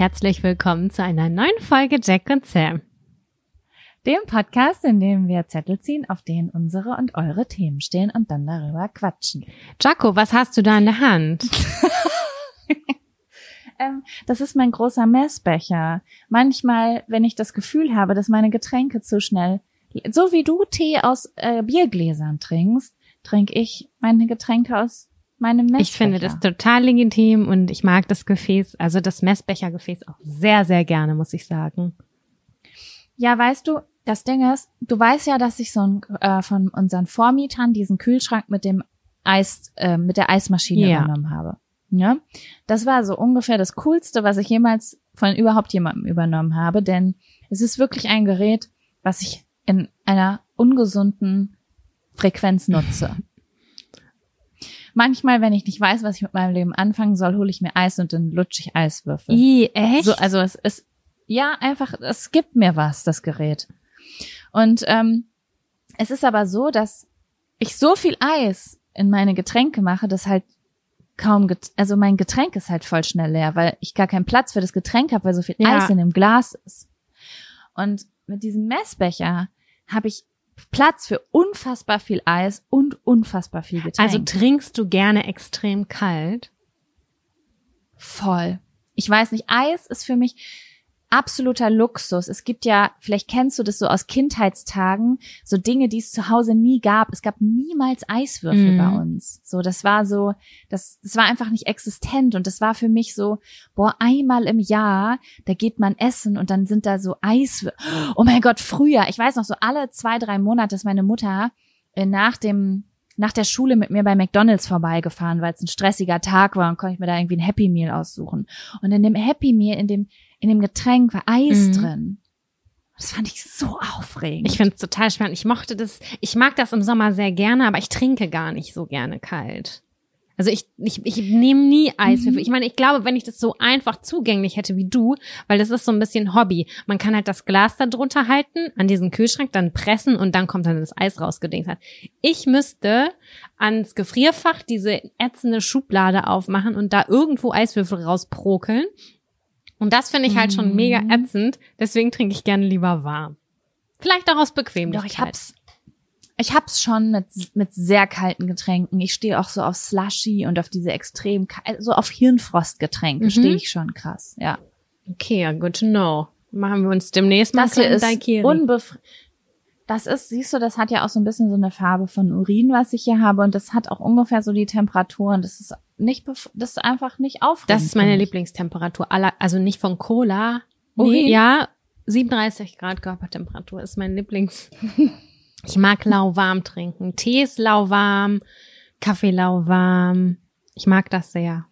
Herzlich willkommen zu einer neuen Folge Jack und Sam. Dem Podcast, in dem wir Zettel ziehen, auf denen unsere und eure Themen stehen und dann darüber quatschen. Jaco, was hast du da in der Hand? ähm, das ist mein großer Messbecher. Manchmal, wenn ich das Gefühl habe, dass meine Getränke zu schnell, so wie du Tee aus äh, Biergläsern trinkst, trinke ich meine Getränke aus meinem Messbecher. Ich finde das total legitim und ich mag das Gefäß, also das Messbechergefäß auch sehr, sehr gerne, muss ich sagen. Ja, weißt du, das Ding ist, du weißt ja, dass ich so ein, äh, von unseren Vormietern diesen Kühlschrank mit dem Eis, äh, mit der Eismaschine Ja. übernommen habe. Ja, das war so ungefähr das Coolste, was ich jemals von überhaupt jemandem übernommen habe, denn es ist wirklich ein Gerät, was ich in einer ungesunden Frequenz nutze. Manchmal, wenn ich nicht weiß, was ich mit meinem Leben anfangen soll, hole ich mir Eis und dann lutsche ich Eiswürfel. I, echt? So, also es ist ja einfach, es gibt mir was, das Gerät. Und ähm, es ist aber so, dass ich so viel Eis in meine Getränke mache, dass halt kaum, get also mein Getränk ist halt voll schnell leer, weil ich gar keinen Platz für das Getränk habe, weil so viel Ja. Eis in dem Glas ist. Und mit diesem Messbecher habe ich Platz für unfassbar viel Eis und unfassbar viel Getränk. also trinkst du gerne extrem kalt? Voll. Ich weiß nicht, Eis ist für mich absoluter Luxus. Es gibt ja, vielleicht kennst du das so aus Kindheitstagen, so Dinge, die es zu Hause nie gab. Es gab niemals Eiswürfel Mhm. bei uns. So, das war so, das, das war einfach nicht existent und das war für mich so, boah, einmal im Jahr, da geht man essen und dann sind da so Eiswürfel. Oh mein Gott, früher, ich weiß noch so alle zwei, drei Monate ist meine Mutter äh, nach dem nach der Schule mit mir bei McDonalds vorbeigefahren, weil es ein stressiger Tag war und konnte ich mir da irgendwie ein Happy Meal aussuchen. Und in dem Happy Meal, in dem, in dem Getränk war Eis Mhm. drin. Das fand ich so aufregend. Ich finde es total spannend. Ich mochte das, ich mag das im Sommer sehr gerne, aber ich trinke gar nicht so gerne kalt. Also ich, ich, ich nehme nie Eiswürfel. Mhm. Ich meine, ich glaube, wenn ich das so einfach zugänglich hätte wie du, weil das ist so ein bisschen Hobby. Man kann halt das Glas da drunter halten, an diesen Kühlschrank, dann pressen und dann kommt dann das Eis rausgedingst. hat. Ich müsste ans Gefrierfach diese ätzende Schublade aufmachen und da irgendwo Eiswürfel rausprokeln. Und das finde ich halt schon Mhm. mega ätzend. Deswegen trinke ich gerne lieber warm. Vielleicht auch aus Bequemlichkeit. Doch, ich hab's. Ich hab's schon mit, mit sehr kalten Getränken. Ich stehe auch so auf Slushy und auf diese extrem, kal- so auf Hirnfrostgetränke Mhm. stehe ich schon krass, ja. Okay, good to know. Machen wir uns demnächst mal Das hier ist Daiquiri. Das ist, siehst du, das hat ja auch so ein bisschen so eine Farbe von Urin, was ich hier habe. Und das hat auch ungefähr so die Temperatur. Und das ist nicht, das ist einfach nicht aufregend. Das ist meine. Lieblingstemperatur. aller, Also nicht von Cola. Urin? Nee, ja, 37 Grad Körpertemperatur ist mein Lieblings. Ich mag lauwarm trinken. Tee ist lauwarm, Kaffee lauwarm. Ich mag das sehr.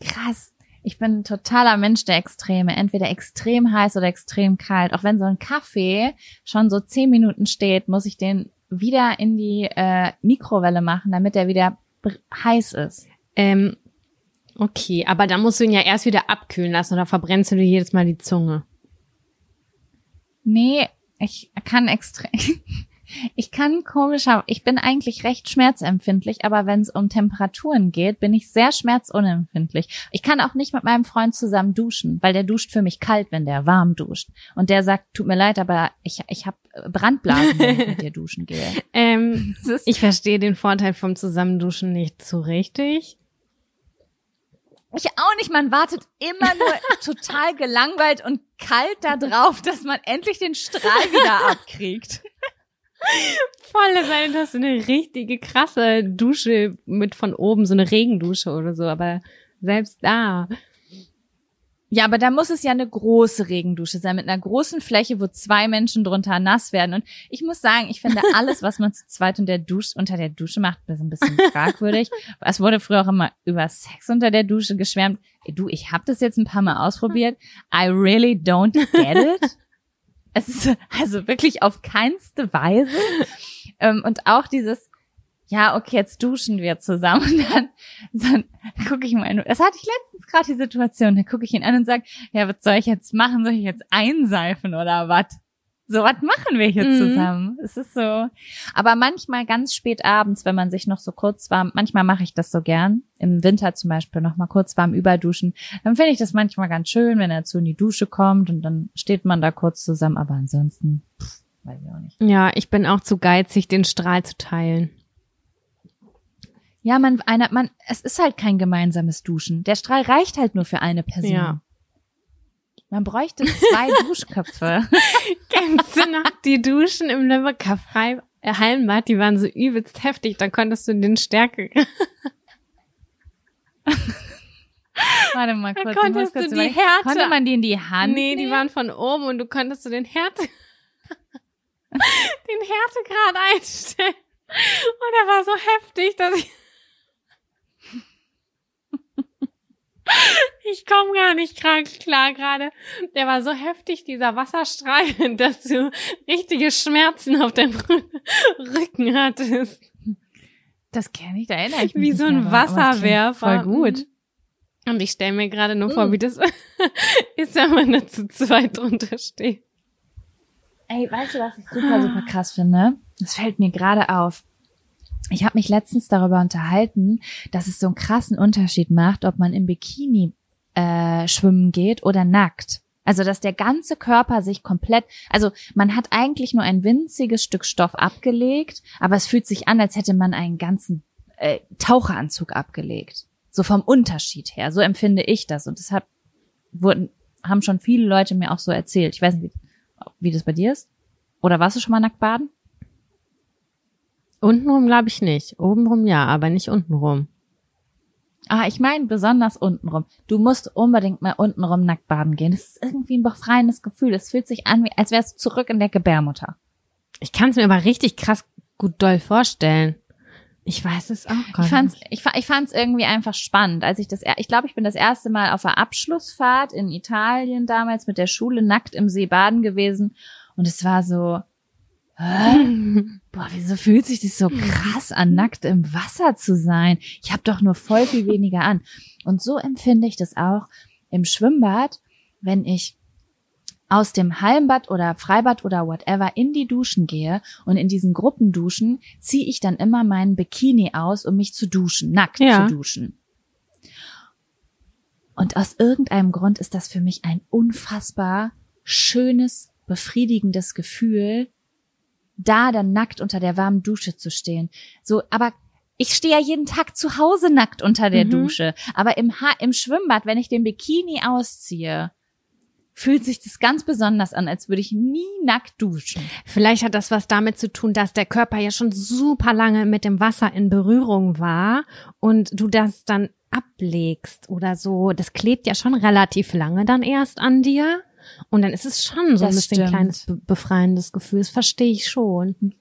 Krass. Ich bin ein totaler Mensch der Extreme. Entweder extrem heiß oder extrem kalt. Auch wenn so ein Kaffee schon so zehn Minuten steht, muss ich den wieder in die äh, Mikrowelle machen, damit er wieder heiß ist. Ähm, okay, aber dann musst du ihn ja erst wieder abkühlen lassen oder verbrennst du dir jedes Mal die Zunge. Nee, ich kann extrem. Ich kann komischer, ich bin eigentlich recht schmerzempfindlich, aber wenn es um Temperaturen geht, bin ich sehr schmerzunempfindlich. Ich kann auch nicht mit meinem Freund zusammen duschen, weil der duscht für mich kalt, wenn der warm duscht. Und der sagt, tut mir leid, aber ich, ich habe Brandblasen, wenn ich mit dir duschen gehe. Ähm, ich verstehe den Vorteil vom Zusammenduschen nicht so richtig. ich auch nicht, man wartet immer nur total gelangweilt und kalt da drauf, dass man endlich den Strahl wieder abkriegt. Voll, es sei denn, das ist eine richtige krasse Dusche mit von oben, so eine Regendusche oder so, aber selbst da. Ja, aber da muss es ja eine große Regendusche sein, mit einer großen Fläche, wo zwei Menschen drunter nass werden. Und ich muss sagen, ich finde alles, was man zu zweit unter der Dusche, unter der Dusche macht, ist ein bisschen fragwürdig. Es wurde früher auch immer über Sex unter der Dusche geschwärmt. Ey, Du, ich habe das jetzt ein paar Mal ausprobiert. I really don't get it. Es ist also wirklich auf keinste Weise. Ähm, und auch dieses, ja, okay, jetzt duschen wir zusammen. Und dann, dann gucke ich mal, das hatte ich letztens gerade die Situation, da gucke ich ihn an und sage, ja, was soll ich jetzt machen? Soll ich jetzt einseifen oder was? So was machen wir hier Mhm. zusammen. Es ist so. Aber manchmal ganz spät abends, wenn man sich noch so kurz warm, manchmal mache ich das so gern. Im Winter zum Beispiel noch mal kurz warm überduschen. Dann finde ich das manchmal ganz schön, wenn er zu in die Dusche kommt und dann steht man da kurz zusammen. Aber ansonsten, pff, weiß ich auch nicht. Ja, ich bin auch zu geizig, den Strahl zu teilen. Ja, man, einer, man, es ist halt kein gemeinsames Duschen. Der Strahl reicht halt nur für eine Person. Ja. Man bräuchte zwei Duschköpfe. Kennst du noch die Duschen im Lübecker Frei äh, Hallenbad? Die waren so übelst heftig. Da konntest du den Stärke, Warte mal da kurz. muss konntest kurz du die. Härte. Konnte man die in die Hand nee, die nehmen? waren von oben und du konntest du den Härte, den Härtegrad einstellen. Und er war so heftig, dass ich, ich komme gar nicht klar, klar gerade. Der war so heftig, dieser Wasserstrahl, dass du richtige Schmerzen auf deinem Rücken hattest. Das kenne ich, da erinnere ich mich Wie so ein Wasserwerfer. Voll gut. Und ich stelle mir gerade nur vor, Mm. wie das ist, wenn man da zu zweit drunter steht. Ey, weißt du, was ich super, super krass finde? Das fällt mir gerade auf. Ich habe mich letztens darüber unterhalten, dass es so einen krassen Unterschied macht, ob man im Bikini äh, schwimmen geht oder nackt. Also, dass der ganze Körper sich komplett, also man hat eigentlich nur ein winziges Stück Stoff abgelegt, aber es fühlt sich an, als hätte man einen ganzen äh, Taucheranzug abgelegt. So vom Unterschied her. So empfinde ich das. Und deshalb wurden, haben schon viele Leute mir auch so erzählt. Ich weiß nicht, wie, wie das bei dir ist. Oder warst du schon mal nackt baden? Untenrum glaube ich nicht. Obenrum ja, aber nicht untenrum. Ah, ich meine besonders untenrum. Du musst unbedingt mal untenrum nackt baden gehen. Das ist irgendwie ein befreiendes Gefühl. Es fühlt sich an, wie, als wärst du zurück in der Gebärmutter. Ich kann es mir aber richtig krass gut doll vorstellen. Ich weiß es auch gar Ich fand's, nicht. ich, ich fand's irgendwie einfach spannend, als ich das, ich glaube, ich bin das erste Mal auf der Abschlussfahrt in Italien damals mit der Schule nackt im See baden gewesen und es war so, hä? boah, wieso fühlt sich das so krass an, nackt im Wasser zu sein? Ich habe doch nur voll viel weniger an. Und so empfinde ich das auch im Schwimmbad, wenn ich aus dem Hallenbad oder Freibad oder whatever in die Duschen gehe und in diesen Gruppenduschen ziehe ich dann immer meinen Bikini aus, um mich zu duschen, nackt Ja. zu duschen. Und aus irgendeinem Grund ist das für mich ein unfassbar schönes, befriedigendes Gefühl, da dann nackt unter der warmen Dusche zu stehen. So, aber ich stehe ja jeden Tag zu Hause nackt unter der Mhm. Dusche. Aber im, ha im Schwimmbad, wenn ich den Bikini ausziehe, fühlt sich das ganz besonders an, als würde ich nie nackt duschen. Vielleicht hat das was damit zu tun, dass der Körper ja schon super lange mit dem Wasser in Berührung war und du das dann ablegst oder so. Das klebt ja schon relativ lange dann erst an dir. Und dann ist es schon so ein Das bisschen stimmt. kleines be befreiendes Gefühl. Das verstehe ich schon.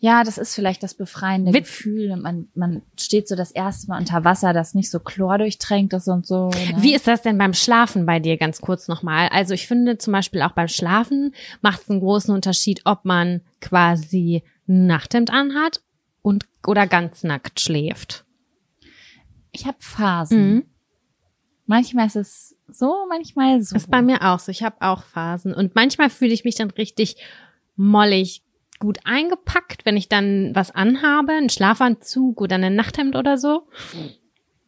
Ja, das ist vielleicht das befreiende Wit- Gefühl. Man, man steht so das erste Mal unter Wasser, das nicht so chlordurchtränkt ist und so. Ne? Wie ist das denn beim Schlafen bei dir ganz kurz nochmal? Also ich finde zum Beispiel auch beim Schlafen macht es einen großen Unterschied, ob man quasi ein Nachthemd anhat und oder ganz nackt schläft. Ich habe Phasen. Mhm. Manchmal ist es so, manchmal so. Ist bei mir auch so. Ich habe auch Phasen. Und manchmal fühle ich mich dann richtig mollig gut eingepackt, wenn ich dann was anhabe, einen Schlafanzug oder ein Nachthemd oder so.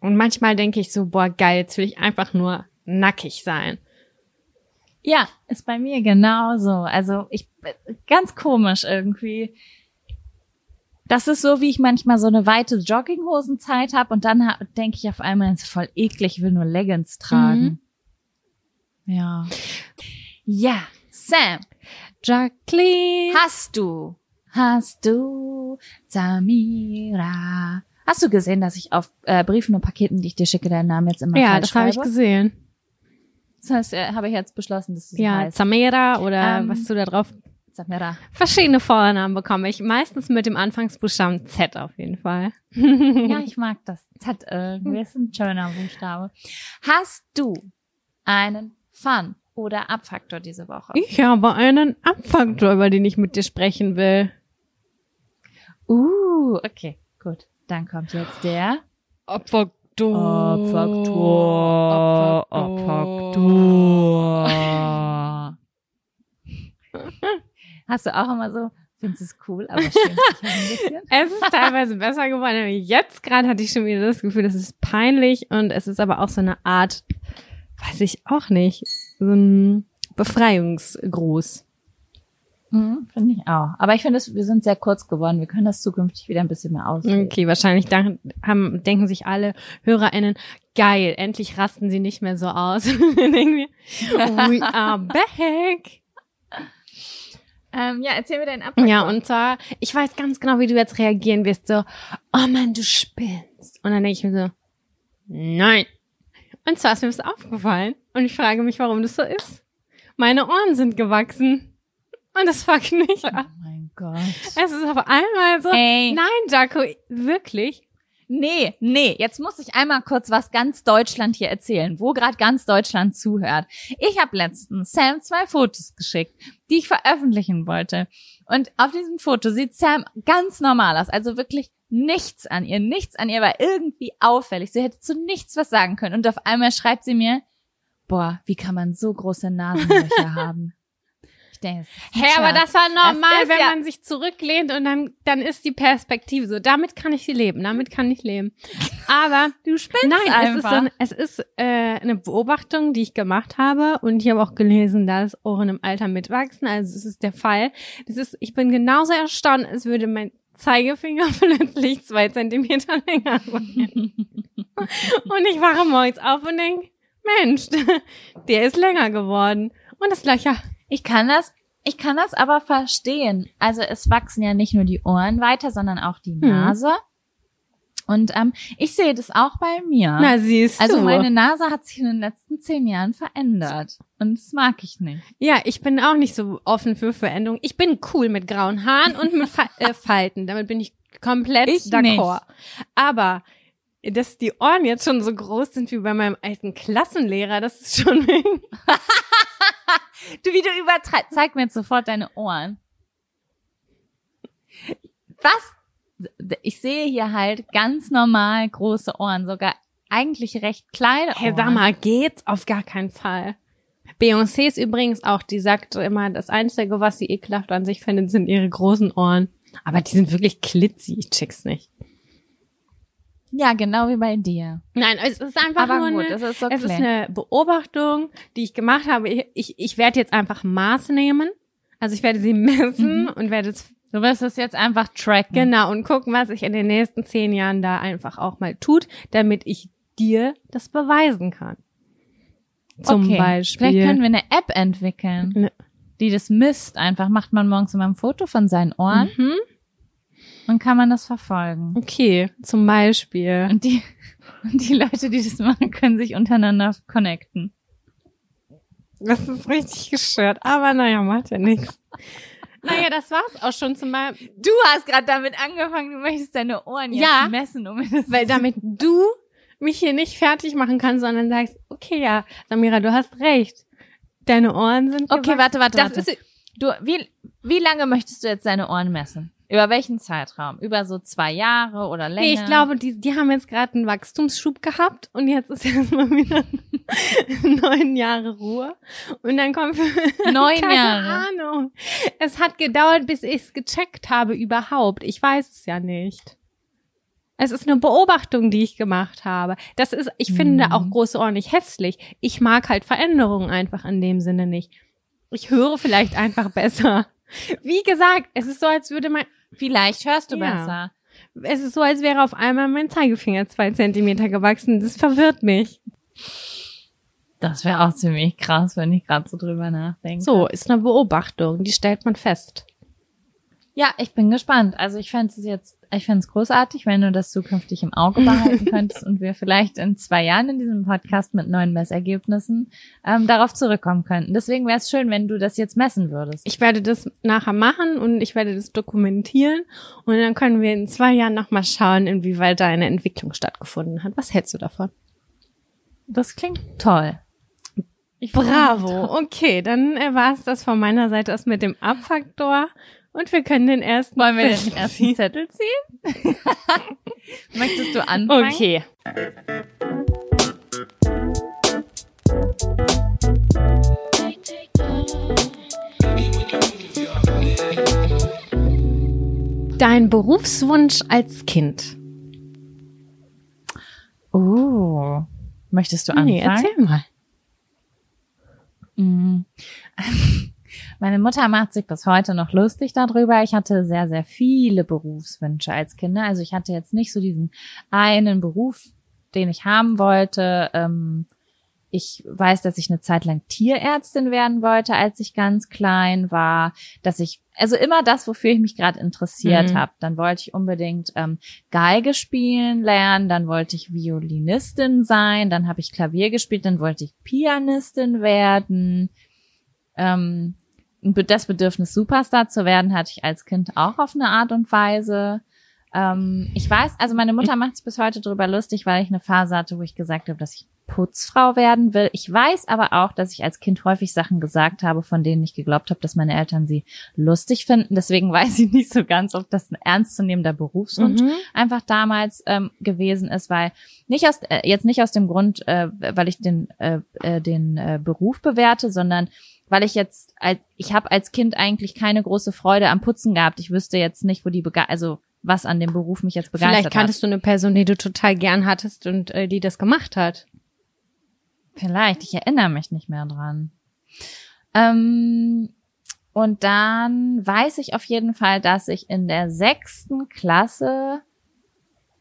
Und manchmal denke ich so, boah, geil, jetzt will ich einfach nur nackig sein. Ja, ist bei mir genauso. Also ich ganz komisch irgendwie. Das ist so, wie ich manchmal so eine weite Jogginghosenzeit habe und dann denke ich auf einmal, es ist voll eklig, ich will nur Leggings tragen. Ja. Ja, Sam, Jacqueline. hast du, hast du, Samira, hast du gesehen, dass ich auf äh, Briefen und Paketen, die ich dir schicke, deinen Namen jetzt immer Ja, das habe ich gesehen. Das heißt, äh, habe ich jetzt beschlossen, dass du so Ja, heißt. Zamera oder Ähm, was du da drauf Samira. verschiedene Vornamen bekomme ich. Meistens mit dem Anfangsbuchstaben Z auf jeden Fall. Ja, ich mag das. Z irgendwie ist ein schöner Buchstabe. Hast du einen Fun oder Abfaktor diese Woche? Ich habe einen Abfaktor, über den ich mit dir sprechen will. Uh, okay, gut. Dann kommt jetzt der Abfaktor. Abfaktor. Abfaktor. Hast du auch immer so, findest es cool, aber dich auch ein bisschen? Es ist teilweise besser geworden. Jetzt gerade hatte ich schon wieder das Gefühl, das ist peinlich und es ist aber auch so eine Art, weiß ich auch nicht, so ein Befreiungsgruß. Mhm, finde ich auch. Aber ich finde, wir sind sehr kurz geworden. Wir können das zukünftig wieder ein bisschen mehr ausleben. Okay, wahrscheinlich haben, denken sich alle HörerInnen, geil, endlich rasten sie nicht mehr so aus. Denken wir, we are back. Ähm, ja, erzähl mir deinen Abfall. Ja, und zwar, ich weiß ganz genau, wie du jetzt reagieren wirst. So, oh Mann, du spinnst. Und dann denke ich mir so, nein. Und zwar ist mir was aufgefallen. Und ich frage mich, warum das so ist. Meine Ohren sind gewachsen. Und das fuckt mich ab. Oh mein Gott. Es ist auf einmal so, Ey. nein, Jaco, wirklich? Nee, nee, jetzt muss ich einmal kurz was ganz Deutschland hier erzählen, wo gerade ganz Deutschland zuhört. Ich habe letztens Sam zwei Fotos geschickt, die ich veröffentlichen wollte. Und auf diesem Foto sieht Sam ganz normal aus, also wirklich nichts an ihr, nichts an ihr war irgendwie auffällig. Sie hätte zu nichts was sagen können. Und auf einmal schreibt sie mir, boah, wie kann man so große Nasenlöcher haben? Ich denke, Hä, aber das war normal, ist wenn ja- man sich zurücklehnt und dann, dann ist die Perspektive so. Damit kann ich leben, damit kann ich leben. Aber du spinnst nein, einfach. es ist, so, es ist äh, eine Beobachtung, die ich gemacht habe und ich habe auch gelesen, dass Ohren im Alter mitwachsen. Also es ist der Fall. Das ist, ich bin genauso erstaunt, als würde mein Zeigefinger plötzlich zwei Zentimeter länger sein. und ich wache morgens auf und denke, Mensch, der ist länger geworden. Und das Löcher Ich kann das, ich kann das aber verstehen. Also es wachsen ja nicht nur die Ohren weiter, sondern auch die Hm. Und ähm, ich sehe das auch bei mir. Na, siehst also du. meine Nase hat sich in den letzten zehn Jahren verändert. Und das mag ich nicht. ja, ich bin auch nicht so offen für Veränderungen. Ich bin cool mit grauen Haaren und mit Fa äh, Falten. Damit bin ich komplett d'accord. Aber dass die Ohren jetzt schon so groß sind wie bei meinem alten Klassenlehrer, das ist schon Du, wie du übertreibst. Zeig mir jetzt sofort deine Ohren. Was? Ich sehe hier halt ganz normal große Ohren, sogar eigentlich recht kleine Ohren. Hey, sag mal, geht's? Auf gar keinen Fall. Beyoncé ist übrigens auch, die sagt immer, das Einzige, was sie ekelhaft an sich findet, sind ihre großen Ohren. Aber die sind wirklich klitzy, ich check's nicht. Ja, genau wie bei dir. Nein, es ist einfach Aber nur gut, eine, das ist okay. es ist eine Beobachtung, die ich gemacht habe. Ich, ich, ich werde jetzt einfach Maß nehmen. Also ich werde sie messen Mhm. und werde es Du wirst es jetzt einfach tracken. genau und gucken, was sich in den nächsten zehn Jahren da einfach auch mal tut, damit ich dir das beweisen kann. Zum okay. Beispiel. Vielleicht können wir eine App entwickeln, Ne. die das misst. Einfach macht man morgens immer ein Foto von seinen Ohren Mhm. und kann man das verfolgen. Okay, zum Beispiel. Und die, und die Leute, die das machen, können sich untereinander connecten. Das ist richtig gestört, aber naja, macht ja nichts. Naja, das war's auch schon zum Beispiel. Du hast gerade damit angefangen, du möchtest deine Ohren jetzt Ja. messen, um das Weil damit du mich hier nicht fertig machen kannst, sondern sagst, okay, ja, Samira, du hast recht. Deine Ohren sind Okay, gewachsen. warte, warte, Das warte. ist, Du, wie, wie lange möchtest du jetzt deine Ohren messen? Über welchen Zeitraum? Über so zwei Jahre oder länger? nee, ich glaube, die, die haben jetzt gerade einen Wachstumsschub gehabt und jetzt ist erstmal wieder neun Jahre Ruhe. Und dann kommt Neun keine Jahre. Ahnung. Es hat gedauert, bis ich es gecheckt habe überhaupt. Ich weiß es ja nicht. Es ist eine Beobachtung, die ich gemacht habe. Das ist, ich finde Mhm. auch nicht hässlich. Ich mag halt Veränderungen einfach in dem Sinne nicht. Ich höre vielleicht einfach besser. Wie gesagt, es ist so, als würde mein, Vielleicht hörst du Ja. besser. es ist so, als wäre auf einmal mein Zeigefinger zwei Zentimeter gewachsen. Das verwirrt mich. Das wäre auch ziemlich krass, wenn ich gerade so drüber nachdenke. So, ist eine Beobachtung, die stellt man fest. Ja, ich bin gespannt. Also ich fände es jetzt, ich fände es großartig, wenn du das zukünftig im Auge behalten könntest und wir vielleicht in zwei Jahren in diesem Podcast mit neuen Messergebnissen ähm, darauf zurückkommen könnten. Deswegen wäre es schön, wenn du das jetzt messen würdest. Ich werde das nachher machen und ich werde das dokumentieren und dann können wir in zwei Jahren nochmal schauen, inwieweit da eine Entwicklung stattgefunden hat. Was hältst du davon? Das klingt toll. Bravo. Okay, dann äh, war es das von meiner Seite aus mit dem Abfaktor und wir können den ersten. Wollen wir den ersten? Zettel ziehen? Möchtest du anfangen? Okay. Dein Berufswunsch als Kind. Oh. Möchtest du anfangen? Nee, erzähl mal. Meine Mutter macht sich bis heute noch lustig darüber. Ich hatte sehr, sehr viele Berufswünsche als Kinder. Also ich hatte jetzt nicht so diesen einen Beruf, den ich haben wollte. Ähm, ich weiß, dass ich eine Zeit lang Tierärztin werden wollte, als ich ganz klein war, dass ich also immer das, wofür ich mich gerade interessiert Mhm. habe. Dann wollte ich unbedingt ähm, Geige spielen lernen, dann wollte ich Violinistin sein, dann habe ich Klavier gespielt, dann wollte ich Pianistin werden. Ähm, das Bedürfnis, Superstar zu werden, hatte ich als Kind auch auf eine Art und Weise. Ähm, ich weiß, also meine Mutter macht sich bis heute drüber lustig, weil ich eine Phase hatte, wo ich gesagt habe, dass ich Putzfrau werden will. Ich weiß aber auch, dass ich als Kind häufig Sachen gesagt habe, von denen ich geglaubt habe, dass meine Eltern sie lustig finden. Deswegen weiß ich nicht so ganz, ob das ein ernstzunehmender Berufswunsch Mhm. einfach damals ähm, gewesen ist, weil nicht aus äh, jetzt nicht aus dem Grund, äh, weil ich den äh, äh, den äh, Beruf bewerte, sondern weil ich jetzt als ich habe als Kind eigentlich keine große Freude am Putzen gehabt. Ich wüsste jetzt nicht, wo die bege also was an dem Beruf mich jetzt begeistert Vielleicht kanntest du eine Person, die du total gern hattest und äh, die das gemacht hat. hat. Vielleicht, ich erinnere mich nicht mehr dran. Ähm, und dann weiß ich auf jeden Fall, dass ich in der sechsten Klasse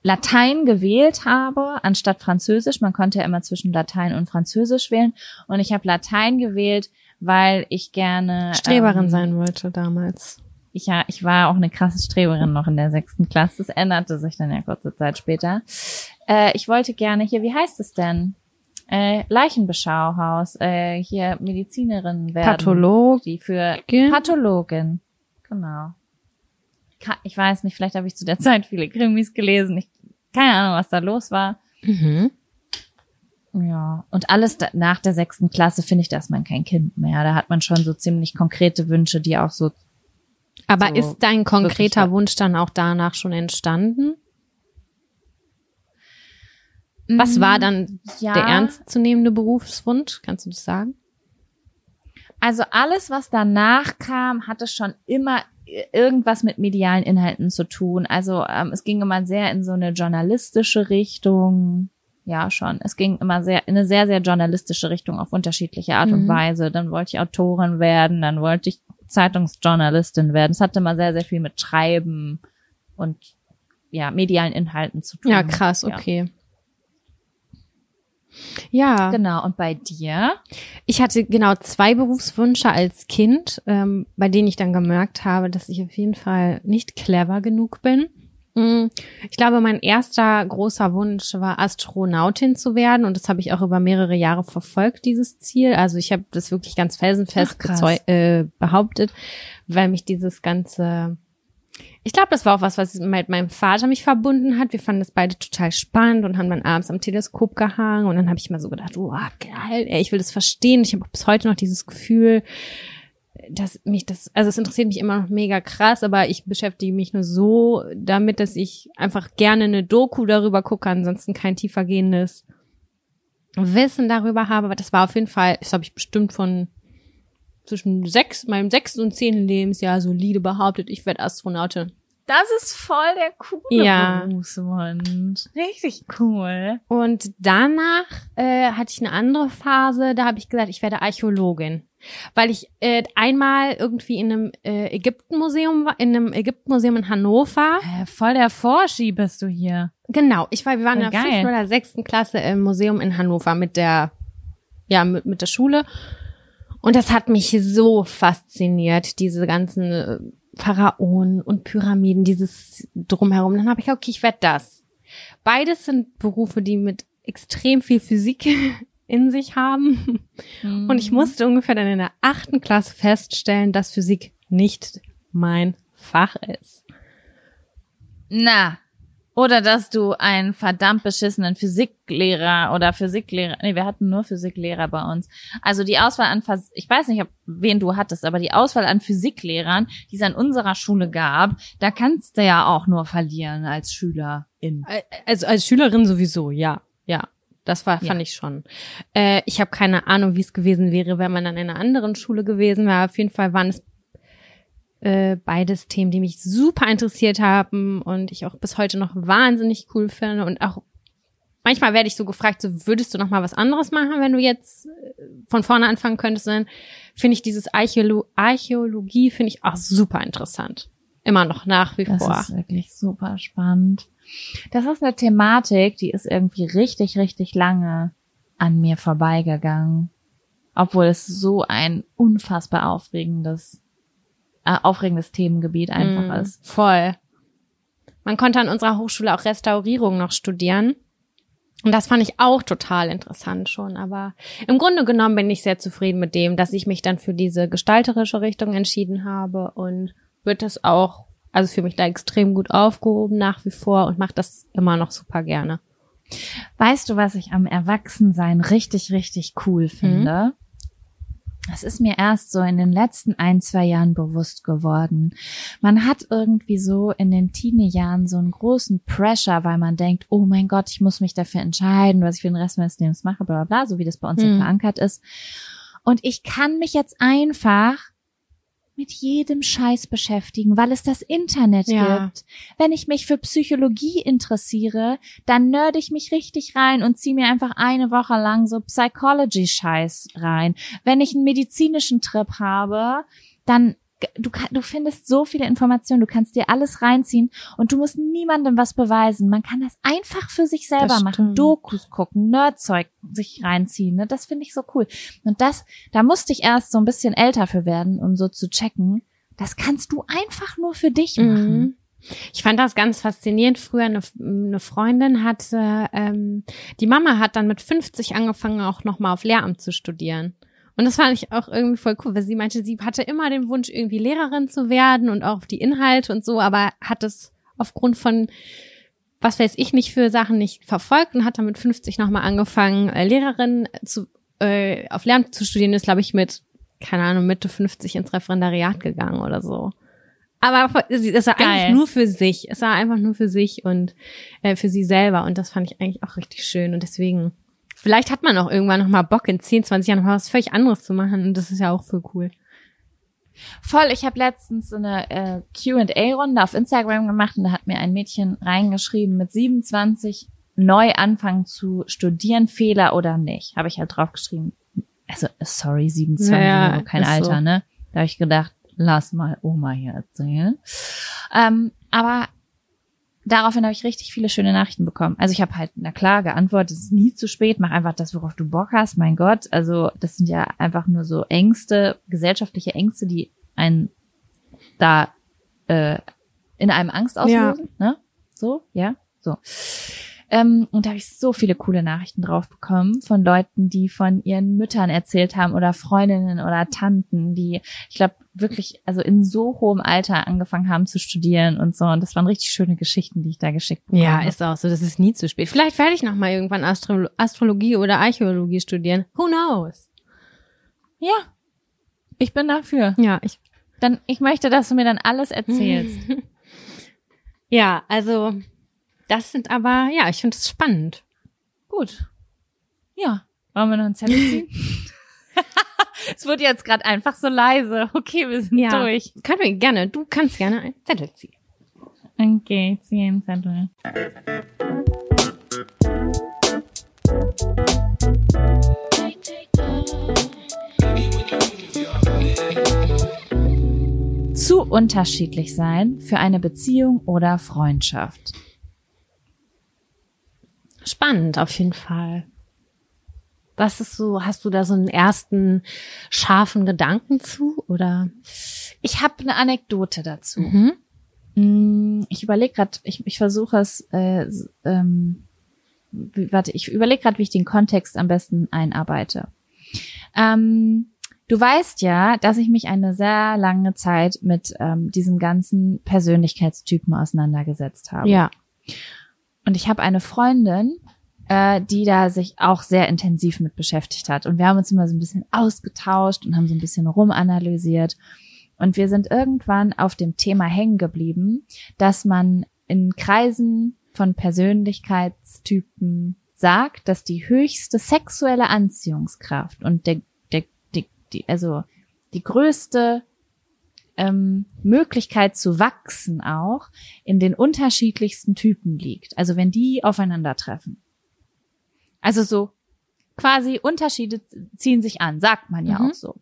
Latein gewählt habe, anstatt Französisch. Man konnte ja immer zwischen Latein und Französisch wählen. Und ich habe Latein gewählt, weil ich gerne Streberin ähm, sein wollte damals. Ich, ja, ich war auch eine krasse Streberin noch in der sechsten Klasse. Das änderte sich dann ja kurze Zeit später. Äh, ich wollte gerne hier, wie heißt es denn? Äh, Leichenbeschauhaus, äh, hier Medizinerin werden. Patholog. Die für Gin? Pathologin. Genau. Ich weiß nicht, vielleicht habe ich zu der Zeit viele Krimis gelesen. Ich, keine Ahnung, was da los war. Mhm. Ja, und alles da, nach der sechsten Klasse finde ich, da ist man kein Kind mehr. Da hat man schon so ziemlich konkrete Wünsche, die auch so Aber So ist dein konkreter Wunsch dann auch danach schon entstanden? Was war dann Mm, ja, der ernstzunehmende Berufswunsch? Kannst du das sagen? Also alles, was danach kam, hatte schon immer irgendwas mit medialen Inhalten zu tun. Also ähm, es ging immer sehr in so eine journalistische Richtung. Ja, schon. Es ging immer sehr in eine sehr, sehr journalistische Richtung auf unterschiedliche Art und Mhm. Weise. Dann wollte ich Autorin werden, dann wollte ich Zeitungsjournalistin werden. Es hatte immer sehr, sehr viel mit Schreiben und ja, medialen Inhalten zu tun. Ja, krass, Ja. okay. Ja, Genau. Und bei dir? ich hatte genau zwei Berufswünsche als Kind, ähm, bei denen ich dann gemerkt habe, dass ich auf jeden Fall nicht clever genug bin. Mm, Ich glaube, mein erster großer Wunsch war, Astronautin zu werden. Und das habe ich auch über mehrere Jahre verfolgt, dieses Ziel. Also ich habe das wirklich ganz felsenfest Ach, äh, behauptet, weil mich dieses ganze ich glaube, das war auch was, was mit meinem Vater mich verbunden hat. Wir fanden das beide total spannend und haben dann abends am Teleskop gehangen. Und dann habe ich mal so gedacht, oh, geil, ey, ich will das verstehen. Ich habe bis heute noch dieses Gefühl, dass mich das, also es interessiert mich immer noch mega krass, aber ich beschäftige mich nur so damit, dass ich einfach gerne eine Doku darüber gucke, ansonsten kein tiefergehendes Wissen darüber habe. Aber das war auf jeden Fall, das habe ich bestimmt von zwischen sechs, meinem sechsten und zehnten Lebensjahr solide behauptet, ich werde Astronautin. Das ist voll der coole Ja. Berufswunsch. Richtig cool. Und danach äh, hatte ich eine andere Phase, da habe ich gesagt, ich werde Archäologin. Weil ich äh, einmal irgendwie in einem äh, Ägyptenmuseum war, in einem Ägyptenmuseum in Hannover. Äh, voll der Forschi bist du hier. Genau, ich war, wir waren in Voll der geil. fünften oder sechsten Klasse im Museum in Hannover mit der, ja, mit, mit der Schule. Und das hat mich so fasziniert, diese ganzen äh, Pharaonen und Pyramiden, dieses drumherum. Dann habe ich, okay, ich werde das. Beides sind Berufe, die mit extrem viel Physik in sich haben. Und ich musste ungefähr dann in der achten Klasse feststellen, dass Physik nicht mein Fach ist. Na. Oder dass du einen verdammt beschissenen Physiklehrer oder Physiklehrer, nee, wir hatten nur Physiklehrer bei uns. Also die Auswahl an, ich weiß nicht, ob, wen du hattest, aber die Auswahl an Physiklehrern, die es an unserer Schule gab, da kannst du ja auch nur verlieren als Schülerin. Also als Schülerin sowieso, ja, ja. Das war, fand Ja. ich schon. Äh, ich habe keine Ahnung, wie es gewesen wäre, wenn man an einer anderen Schule gewesen wäre. Auf jeden Fall waren es äh, beides Themen, die mich super interessiert haben und ich auch bis heute noch wahnsinnig cool finde und auch manchmal werde ich so gefragt, so würdest du noch mal was anderes machen, wenn du jetzt äh, von vorne anfangen könntest? Dann finde ich dieses Archäolo Archäologie finde ich auch super interessant. Immer noch nach wie das vor. Das ist wirklich super spannend. Das ist eine Thematik, die ist irgendwie richtig, richtig lange an mir vorbeigegangen. Obwohl es so ein unfassbar aufregendes, aufregendes Themengebiet einfach mm, ist. Voll. Man konnte an unserer Hochschule auch Restaurierung noch studieren. Und das fand ich auch total interessant schon. Aber im Grunde genommen bin ich sehr zufrieden mit dem, dass ich mich dann für diese gestalterische Richtung entschieden habe und wird das auch, also für mich da extrem gut aufgehoben nach wie vor und mache das immer noch super gerne. Weißt du, was ich am Erwachsensein richtig, richtig cool finde? Mhm. Das ist mir erst so in den letzten ein, zwei Jahren bewusst geworden. Man hat irgendwie so in den Teenie-Jahren so einen großen Pressure, weil man denkt, oh mein Gott, ich muss mich dafür entscheiden, was ich für den Rest meines Lebens mache, bla bla bla, so wie das bei uns mhm. verankert ist. Und ich kann mich jetzt einfach mit jedem Scheiß beschäftigen, weil es das Internet ja. gibt. Wenn ich mich für Psychologie interessiere, dann nerd ich mich richtig rein und ziehe mir einfach eine Woche lang so Psychology-Scheiß rein. Wenn ich einen medizinischen Trip habe, dann du, du findest so viele Informationen, du kannst dir alles reinziehen und du musst niemandem was beweisen. Man kann das einfach für sich selber machen. Dokus gucken, Nerdzeug sich reinziehen. Ne? Das finde ich so cool. Und das, da musste ich erst so ein bisschen älter für werden, um so zu checken. Das kannst du einfach nur für dich mhm. machen. Mhm. Ich fand das ganz faszinierend. Früher eine, eine Freundin hatte, ähm, die Mama hat dann mit 50 angefangen, auch nochmal auf Lehramt zu studieren. Und das fand ich auch irgendwie voll cool, weil sie meinte, sie hatte immer den Wunsch, irgendwie Lehrerin zu werden und auch die Inhalte und so, aber hat es aufgrund von was weiß ich nicht für Sachen nicht verfolgt und hat dann mit 50 nochmal angefangen, äh, Lehrerin zu, äh, auf Lehramt zu studieren, ist, glaube ich, mit, keine Ahnung, Mitte 50 ins Referendariat gegangen oder so. Aber es war Geil. eigentlich nur für sich. Es war einfach nur für sich und äh, für sie selber. Und das fand ich eigentlich auch richtig schön. Und deswegen Vielleicht hat man auch irgendwann noch mal Bock, in 10, 20 Jahren noch mal was völlig anderes zu machen. Und das ist ja auch voll cool. Voll, ich habe letztens so eine äh, QA-Runde auf Instagram gemacht und da hat mir ein Mädchen reingeschrieben, mit 27 neu anfangen zu studieren, Fehler oder nicht. Habe ich halt draufgeschrieben. Also, sorry, 27, naja, kein Alter, so. ne? Da habe ich gedacht, lass mal Oma hier erzählen. Ähm, aber daraufhin habe ich richtig viele schöne Nachrichten bekommen. Also ich habe halt, na klar, geantwortet, es ist nie zu spät, mach einfach das, worauf du Bock hast, mein Gott. Also das sind ja einfach nur so Ängste, gesellschaftliche Ängste, die einen da äh, in einem Angst auslösen, ja. ne? So, ja, so. Ähm, und da habe ich so viele coole Nachrichten drauf bekommen von Leuten, die von ihren Müttern erzählt haben oder Freundinnen oder Tanten, die, ich glaube, wirklich, also in so hohem Alter angefangen haben zu studieren und so. Und das waren richtig schöne Geschichten, die ich da geschickt habe. Ja, ist auch so. Das ist nie zu spät. Vielleicht werde ich noch mal irgendwann Astro Astrologie oder Archäologie studieren. Who knows? Ja, ich bin dafür. Ja, ich. Dann, ich möchte, dass du mir dann alles erzählst. ja, also das sind aber, ja, ich finde es spannend. Gut. Ja. Wollen wir noch einen Zettel ziehen? es wurde jetzt gerade einfach so leise. Okay, wir sind ja. durch. Können wir gerne. Du kannst gerne einen Zettel ziehen. Okay, ich ziehe einen Zettel. Zu unterschiedlich sein für eine Beziehung oder Freundschaft. Spannend auf jeden Fall. Was ist so, hast du da so einen ersten scharfen Gedanken zu oder? Ich habe eine Anekdote dazu. Mhm. Mm, ich überlege gerade, ich, ich versuche es, äh, ähm, warte, ich überlege gerade, wie ich den Kontext am besten einarbeite. Ähm, du weißt ja, dass ich mich eine sehr lange Zeit mit ähm, diesem ganzen Persönlichkeitstypen auseinandergesetzt habe. Ja. Und ich habe eine Freundin, äh, die da sich auch sehr intensiv mit beschäftigt hat. Und wir haben uns immer so ein bisschen ausgetauscht und haben so ein bisschen rumanalysiert. Und wir sind irgendwann auf dem Thema hängen geblieben, dass man in Kreisen von Persönlichkeitstypen sagt, dass die höchste sexuelle Anziehungskraft und der, der, die, die also die größte ähm, Möglichkeit zu wachsen auch in den unterschiedlichsten Typen liegt. Also wenn die aufeinandertreffen. Also so quasi Unterschiede ziehen sich an, sagt man ja mhm. auch so.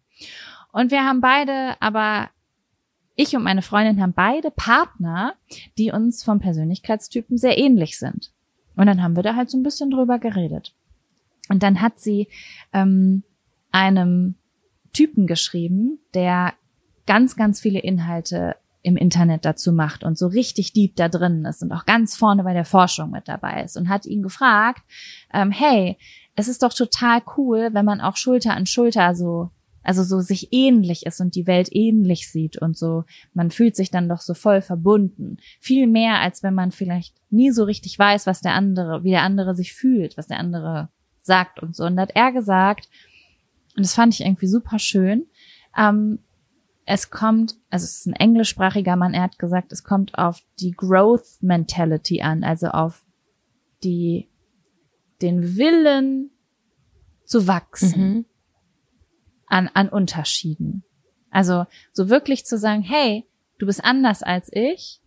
Und wir haben beide aber ich und meine Freundin haben beide Partner, die uns vom Persönlichkeitstypen sehr ähnlich sind. Und dann haben wir da halt so ein bisschen drüber geredet. Und dann hat sie ähm, einem Typen geschrieben, der ganz, ganz viele Inhalte im Internet dazu macht und so richtig deep da drin ist und auch ganz vorne bei der Forschung mit dabei ist und hat ihn gefragt, ähm, hey, es ist doch total cool, wenn man auch Schulter an Schulter so also so sich ähnlich ist und die Welt ähnlich sieht und so, man fühlt sich dann doch so voll verbunden. Viel mehr, als wenn man vielleicht nie so richtig weiß, was der andere, wie der andere sich fühlt, was der andere sagt und so. Und da hat er gesagt, und das fand ich irgendwie super schön, ähm, es kommt, also es ist ein englischsprachiger Mann, er hat gesagt, es kommt auf die Growth Mentality an, also auf die, den Willen zu wachsen. Mhm an, an Unterschieden. Also so wirklich zu sagen, hey, du bist anders als ich,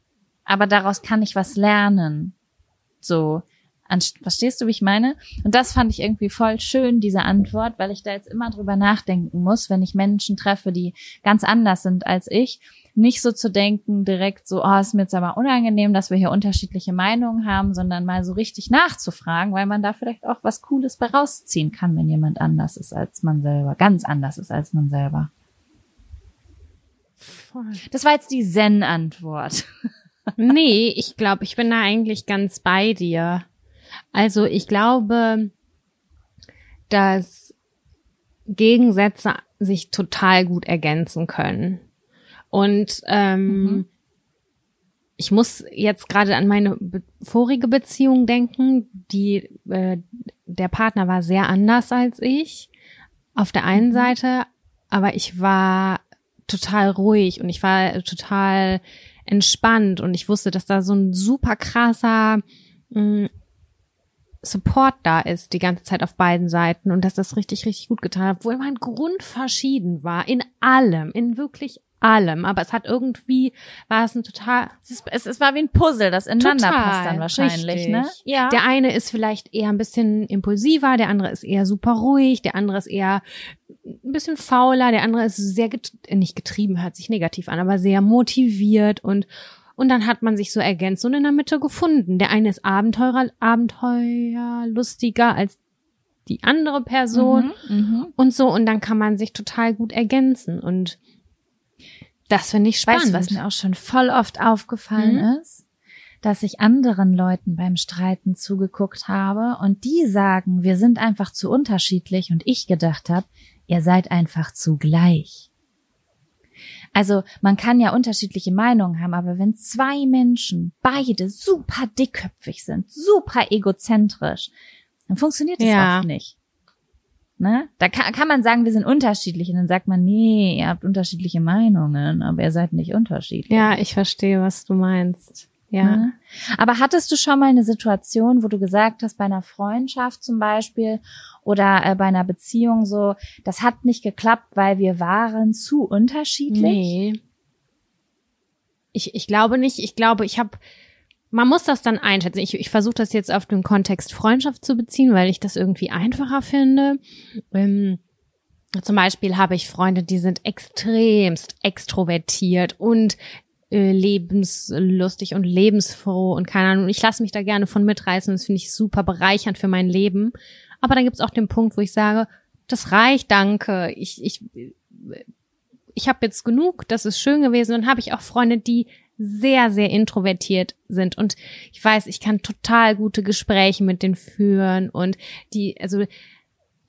aber daraus kann ich was lernen. So, verstehst du, wie ich meine? Und das fand ich irgendwie voll schön, diese Antwort, weil ich da jetzt immer drüber nachdenken muss, wenn ich Menschen treffe, die ganz anders sind als ich nicht so zu denken, direkt so, oh, ist mir jetzt aber unangenehm, dass wir hier unterschiedliche Meinungen haben, sondern mal so richtig nachzufragen, weil man da vielleicht auch was Cooles bei rausziehen kann, wenn jemand anders ist als man selber, ganz anders ist als man selber. Das war jetzt die Zen-Antwort. nee, ich glaube, ich bin da eigentlich ganz bei dir. Also ich glaube, dass Gegensätze sich total gut ergänzen können. Und ähm, mhm. ich muss jetzt gerade an meine vorige Beziehung denken. Die äh, der Partner war sehr anders als ich. Auf der einen mhm. Seite, aber ich war total ruhig und ich war total entspannt und ich wusste, dass da so ein super krasser mh, mm, Support da ist die ganze Zeit auf beiden Seiten und dass das richtig, richtig gut getan hat, obwohl mein Grund verschieden war, in allem, in wirklich allem, aber es hat irgendwie, war es ein total. Es, es, war wie ein Puzzle, das ineinander total, passt dann wahrscheinlich, richtig. ne? Ja. Der eine ist vielleicht eher ein bisschen impulsiver, der andere ist eher super ruhig, der andere ist eher ein bisschen fauler, der andere ist sehr, get nicht getrieben, hört sich negativ an, aber sehr motiviert und und dann hat man sich so ergänzt und in der Mitte gefunden. Der eine ist Abenteurer, Abenteuerlustiger als die andere Person mhm, mhm. und so und dann kann man sich total gut ergänzen und das finde ich spannend. Weißt was mir auch schon voll oft aufgefallen mhm. ist? Dass ich anderen Leuten beim Streiten zugeguckt habe und die sagen, wir sind einfach zu unterschiedlich und ich gedacht habe, ihr seid einfach zu gleich. Also man kann ja unterschiedliche Meinungen haben, aber wenn zwei Menschen beide super dickköpfig sind, super egozentrisch, dann funktioniert das ja. oft nicht. Ne? Da kann, kann man sagen, wir sind unterschiedlich und dann sagt man, nee, ihr habt unterschiedliche Meinungen, aber ihr seid nicht unterschiedlich. Ja, ich verstehe, was du meinst. Ja. Ne? Aber hattest du schon mal eine Situation, wo du gesagt hast, bei einer Freundschaft zum Beispiel oder äh, bei einer Beziehung so, das hat nicht geklappt, weil wir waren zu unterschiedlich? Nee. Ich, ich glaube nicht. Ich glaube, ich habe man muss das dann einschätzen. Ich, ich versuche das jetzt auf den Kontext Freundschaft zu beziehen, weil ich das irgendwie einfacher finde. Ähm, zum Beispiel habe ich Freunde, die sind extremst extrovertiert und äh, lebenslustig und lebensfroh und keine Ahnung. Ich lasse mich da gerne von mitreißen. Das finde ich super bereichernd für mein Leben. Aber dann gibt es auch den Punkt, wo ich sage, das reicht, danke. Ich, ich, ich habe jetzt genug, das ist schön gewesen. Und habe ich auch Freunde, die sehr, sehr introvertiert sind. Und ich weiß, ich kann total gute Gespräche mit denen führen und die, also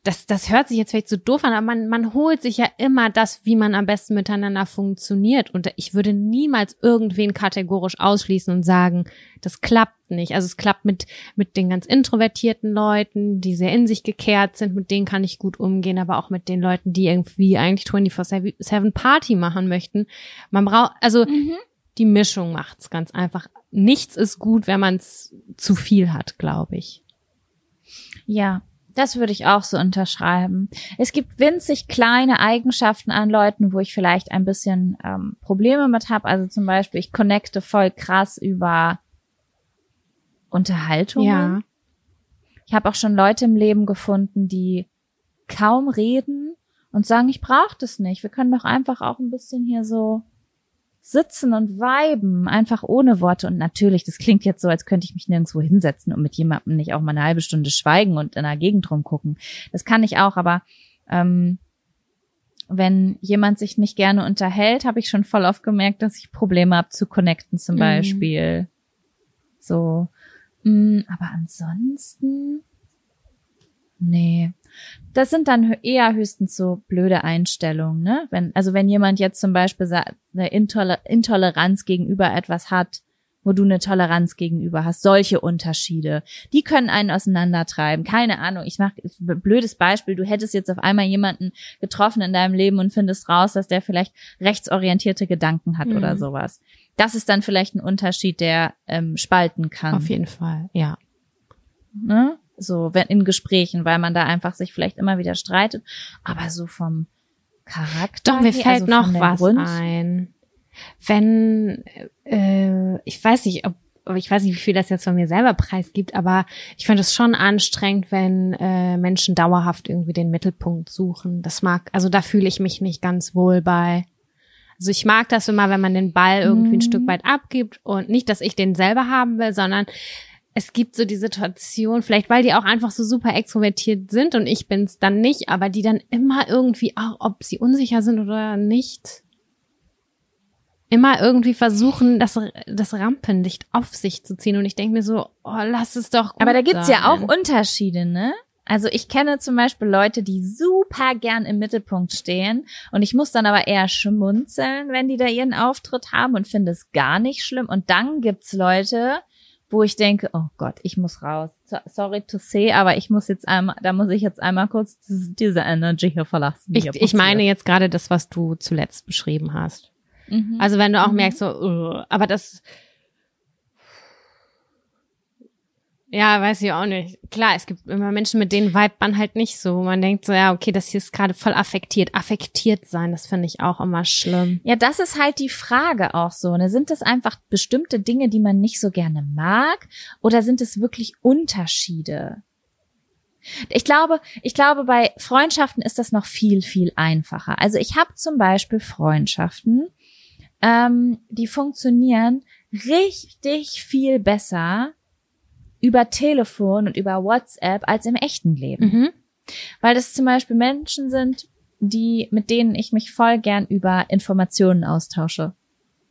das, das hört sich jetzt vielleicht so doof an, aber man, man holt sich ja immer das, wie man am besten miteinander funktioniert. Und ich würde niemals irgendwen kategorisch ausschließen und sagen, das klappt nicht. Also es klappt mit, mit den ganz introvertierten Leuten, die sehr in sich gekehrt sind, mit denen kann ich gut umgehen, aber auch mit den Leuten, die irgendwie eigentlich 24-7 Party machen möchten. Man braucht, also mhm die Mischung macht's ganz einfach. Nichts ist gut, wenn man es zu viel hat, glaube ich. Ja, Das würde ich auch so unterschreiben. Es gibt winzig kleine Eigenschaften an Leuten, wo ich vielleicht ein bisschen ähm, Probleme mit habe. Also zum Beispiel, ich connecte voll krass über Unterhaltung. Ja. Ich habe auch schon Leute im Leben gefunden, die kaum reden und sagen, ich brauche das nicht. Wir können doch einfach auch ein bisschen hier so sitzen und viben, einfach ohne Worte. Und natürlich, das klingt jetzt so, als könnte ich mich nirgendwo hinsetzen und mit jemandem nicht auch mal eine halbe Stunde schweigen und in der Gegend rumgucken. Das kann ich auch, aber ähm, wenn jemand sich nicht gerne unterhält, habe ich schon voll oft gemerkt, dass ich Probleme habe zu connecten zum Mhm. Beispiel. So. Mm, aber ansonsten. Nee. Das sind dann eher höchstens so blöde Einstellungen, ne? Wenn, also wenn jemand jetzt zum Beispiel eine Intoler Intoleranz gegenüber etwas hat, wo du eine Toleranz gegenüber hast, solche Unterschiede, die können einen auseinandertreiben. Keine Ahnung, ich mach ein blödes Beispiel, du hättest jetzt auf einmal jemanden getroffen in deinem Leben und findest raus, dass der vielleicht rechtsorientierte Gedanken hat Mhm. oder sowas. Das ist dann vielleicht ein Unterschied, der ähm, spalten kann Auf jeden Fall, ja. ne? So, wenn in Gesprächen, weil man da einfach sich vielleicht immer wieder streitet. Aber so vom Charakter. Doch, mir her, fällt also noch was Grund- ein. Wenn, äh, ich weiß nicht, ob, ich weiß nicht, wie viel das jetzt von mir selber preisgibt, aber ich finde es schon anstrengend, wenn äh, Menschen dauerhaft irgendwie den Mittelpunkt suchen. Das mag, also da fühle ich mich nicht ganz wohl bei. Also ich mag das immer, wenn man den Ball irgendwie ein Mhm. Stück weit abgibt und nicht, dass ich den selber haben will, sondern es gibt so die Situation, vielleicht weil die auch einfach so super extrovertiert sind und ich bin's dann nicht, aber die dann immer irgendwie, auch ob sie unsicher sind oder nicht, immer irgendwie versuchen, das, das Rampenlicht auf sich zu ziehen. Und ich denke mir so, oh, lass es doch gut Aber da gibt's ja auch sein. Unterschiede, ne? Also ich kenne zum Beispiel Leute, die super gern im Mittelpunkt stehen und ich muss dann aber eher schmunzeln, wenn die da ihren Auftritt haben und finde es gar nicht schlimm. Und dann gibt's Leute, wo ich denke, oh Gott, ich muss raus. So- Sorry to say, aber ich muss jetzt einmal, da muss ich jetzt einmal kurz diese Energy hier verlassen. Ich, ich meine jetzt gerade das, was du zuletzt beschrieben hast. Mhm. Also wenn du auch Mhm. merkst, so, uh, aber das, ja, weiß ich auch nicht. Klar, es gibt immer Menschen, mit denen vibet man halt nicht so. Man denkt so, ja, okay, das hier ist gerade voll affektiert. Affektiert sein, das finde ich auch immer schlimm. Ja, das ist halt die Frage auch so. Ne? Sind das einfach bestimmte Dinge, die man nicht so gerne mag, oder sind es wirklich Unterschiede? Ich glaube, ich glaube, bei Freundschaften ist das noch viel, viel einfacher. Also ich habe zum Beispiel Freundschaften, ähm, die funktionieren richtig viel besser über Telefon und über WhatsApp als im echten Leben Mhm. weil das zum Beispiel Menschen sind, die, mit denen ich mich voll gern über Informationen austausche.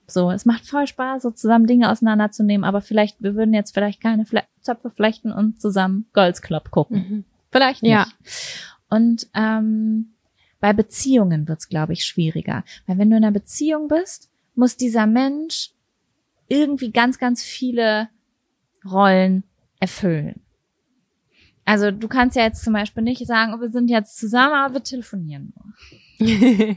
So, es macht voll Spaß, so zusammen Dinge auseinanderzunehmen, aber vielleicht, wir würden jetzt vielleicht keine Fle Zöpfe flechten und zusammen Girls Club gucken. Mhm. Vielleicht nicht. Ja. Und ähm, bei Beziehungen wird's, glaube ich, schwieriger. Weil wenn du in einer Beziehung bist, muss dieser Mensch irgendwie ganz, ganz viele Rollen erfüllen. Also du kannst ja jetzt zum Beispiel nicht sagen, oh, wir sind jetzt zusammen, aber wir telefonieren nur.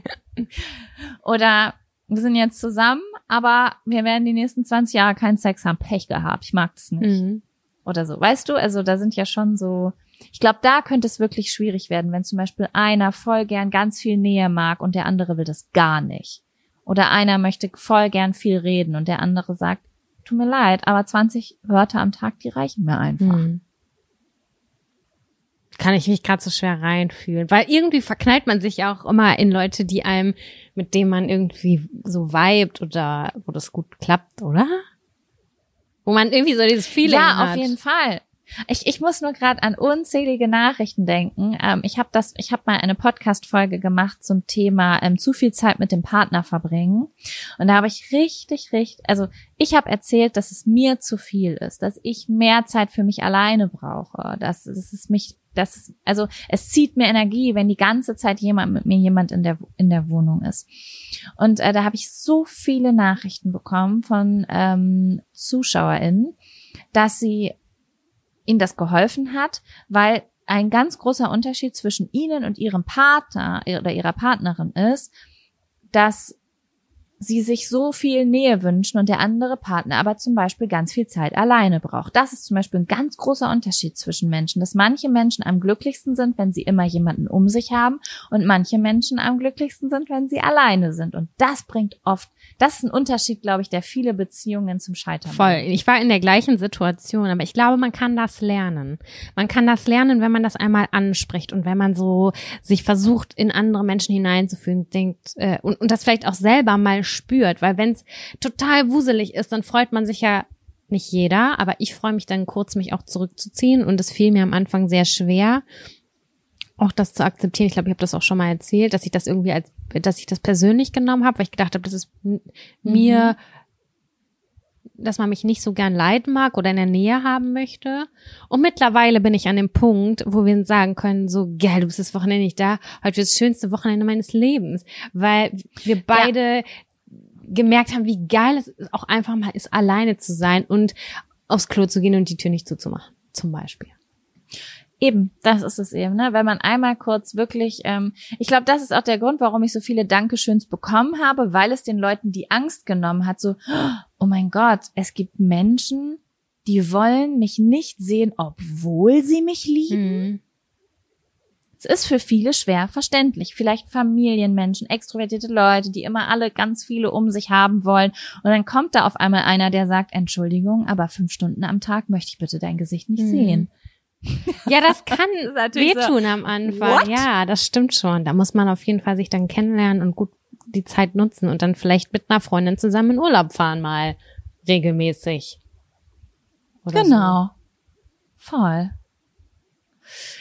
Oder wir sind jetzt zusammen, aber wir werden die nächsten 20 Jahre keinen Sex haben. Pech gehabt, ich mag das nicht Mhm. oder so. Weißt du, also da sind ja schon so, ich glaube, da könnte es wirklich schwierig werden, wenn zum Beispiel einer voll gern ganz viel Nähe mag und der andere will das gar nicht. Oder einer möchte voll gern viel reden und der andere sagt, tut mir leid, aber 20 Wörter am Tag, die reichen mir einfach. Mhm. Kann ich mich gerade so schwer reinfühlen, weil irgendwie verknallt man sich ja auch immer in Leute, die einem, mit denen man irgendwie so vibet oder wo das gut klappt, oder? Wo man irgendwie so dieses Feeling ja, hat. auf jeden Fall. Ich, ich muss nur gerade an unzählige Nachrichten denken. Ähm, ich habe das, ich habe mal eine Podcast-Folge gemacht zum Thema ähm, zu viel Zeit mit dem Partner verbringen. Und da habe ich richtig, richtig, also ich habe erzählt, dass es mir zu viel ist, dass ich mehr Zeit für mich alleine brauche, dass, dass es mich, dass also es zieht mir Energie, wenn die ganze Zeit jemand mit mir jemand in der in der Wohnung ist. Und äh, da habe ich so viele Nachrichten bekommen von ähm, ZuschauerInnen, dass sie ihnen das geholfen hat, weil ein ganz großer Unterschied zwischen ihnen und ihrem Partner oder ihrer Partnerin ist, dass sie sich so viel Nähe wünschen und der andere Partner aber zum Beispiel ganz viel Zeit alleine braucht. Das ist zum Beispiel ein ganz großer Unterschied zwischen Menschen, dass manche Menschen am glücklichsten sind, wenn sie immer jemanden um sich haben und manche Menschen am glücklichsten sind, wenn sie alleine sind. Und das bringt oft, das ist ein Unterschied, glaube ich, der viele Beziehungen zum Scheitern Voll. Ich war in der gleichen Situation, aber ich glaube, man kann das lernen. Man kann das lernen, wenn man das einmal anspricht und wenn man so sich versucht, in andere Menschen hineinzufühlen, denkt äh, und, und das vielleicht auch selber mal spürt, weil wenn es total wuselig ist, dann freut man sich ja nicht jeder, aber ich freue mich dann kurz, mich auch zurückzuziehen und es fiel mir am Anfang sehr schwer, auch das zu akzeptieren. Ich glaube, ich habe das auch schon mal erzählt, dass ich das irgendwie als, dass ich das persönlich genommen habe, weil ich gedacht habe, das ist mir, mhm. dass man mich nicht so gern leiden mag oder in der Nähe haben möchte. Und mittlerweile bin ich an dem Punkt, wo wir sagen können, so, geil, du bist das Wochenende nicht da, heute wird das schönste Wochenende meines Lebens, weil wir beide ja gemerkt haben, wie geil es auch einfach mal ist, alleine zu sein und aufs Klo zu gehen und die Tür nicht zuzumachen, zum Beispiel. Eben, das ist es eben, ne? Wenn man einmal kurz wirklich, ähm, ich glaube, das ist auch der Grund, warum ich so viele Dankeschöns bekommen habe, weil es den Leuten die Angst genommen hat, so, oh mein Gott, es gibt Menschen, die wollen mich nicht sehen, obwohl sie mich lieben. Mhm. Es ist für viele schwer verständlich. Vielleicht Familienmenschen, extrovertierte Leute, die immer alle ganz viele um sich haben wollen. Und dann kommt da auf einmal einer, der sagt, Entschuldigung, aber fünf Stunden am Tag möchte ich bitte dein Gesicht nicht mhm. sehen. Ja, das kann das wehtun so, am Anfang. What? Ja, das stimmt schon. Da muss man auf jeden Fall sich dann kennenlernen und gut die Zeit nutzen und dann vielleicht mit einer Freundin zusammen in Urlaub fahren mal regelmäßig. Oder genau. So. Voll.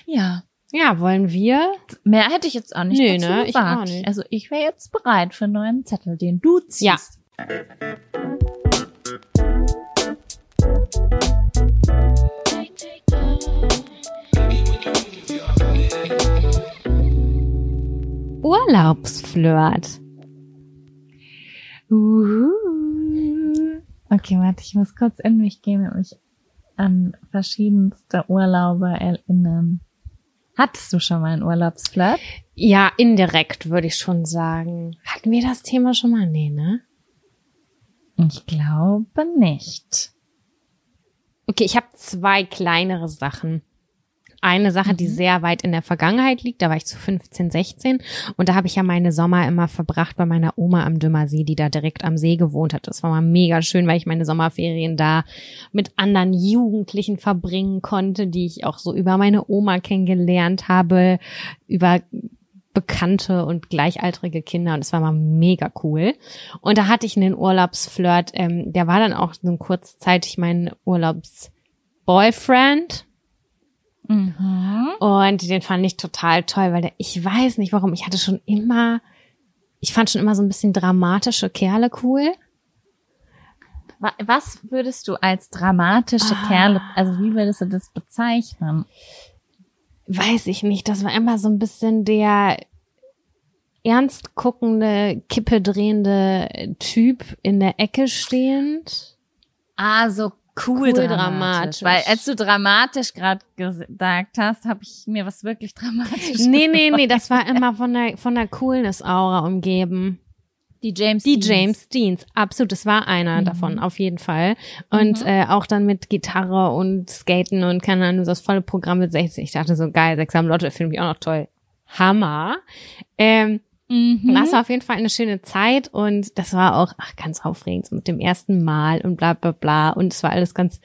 Ja. Ja, wollen wir? Mehr hätte ich jetzt auch nicht nee, dazu ne? gesagt. Ich auch nicht. Also ich wäre jetzt bereit für einen neuen Zettel, den du ziehst. Ja. Urlaubsflirt. Uhu. Okay, warte, ich muss kurz in mich gehen und mich an verschiedenste Urlaube erinnern. Hattest du schon mal einen Urlaubsflirt? Ja, indirekt würde ich schon sagen. Hatten wir das Thema schon mal? Nee, ne? Ich glaube nicht. Okay, ich habe zwei kleinere Sachen eine Sache, die mhm. sehr weit in der Vergangenheit liegt. Da war ich zu 15, 16 und da habe ich ja meine Sommer immer verbracht bei meiner Oma am Dümmersee, die da direkt am See gewohnt hat. Das war mal mega schön, weil ich meine Sommerferien da mit anderen Jugendlichen verbringen konnte, die ich auch so über meine Oma kennengelernt habe, über bekannte und gleichaltrige Kinder und es war mal mega cool. Und da hatte ich einen Urlaubsflirt, ähm, der war dann auch so kurzzeitig mein Urlaubsboyfriend Mhm. Und den fand ich total toll, weil der, ich weiß nicht warum, ich hatte schon immer, ich fand schon immer so ein bisschen dramatische Kerle cool. Was würdest du als dramatische ah. Kerle, also wie würdest du das bezeichnen? Weiß ich nicht, das war immer so ein bisschen der ernst guckende, kippe drehende Typ in der Ecke stehend. Ah, so cool, cool dramatisch. dramatisch. Weil als du dramatisch gerade gesagt hast, habe ich mir was wirklich dramatisch Nee, nee, nee, das war immer von der, von der Coolness-Aura umgeben. Die James Die Deans. James Deans, absolut, das war einer mhm. davon, auf jeden Fall. Und mhm. äh, auch dann mit Gitarre und Skaten und keine Ahnung, das volle Programm mit 60. Ich dachte so, geil, Sechs am Lotto finde ich auch noch toll. Hammer. Ähm, Mhm. Das war auf jeden Fall eine schöne Zeit und das war auch ach, ganz aufregend mit dem ersten Mal und bla bla bla und es war alles ganz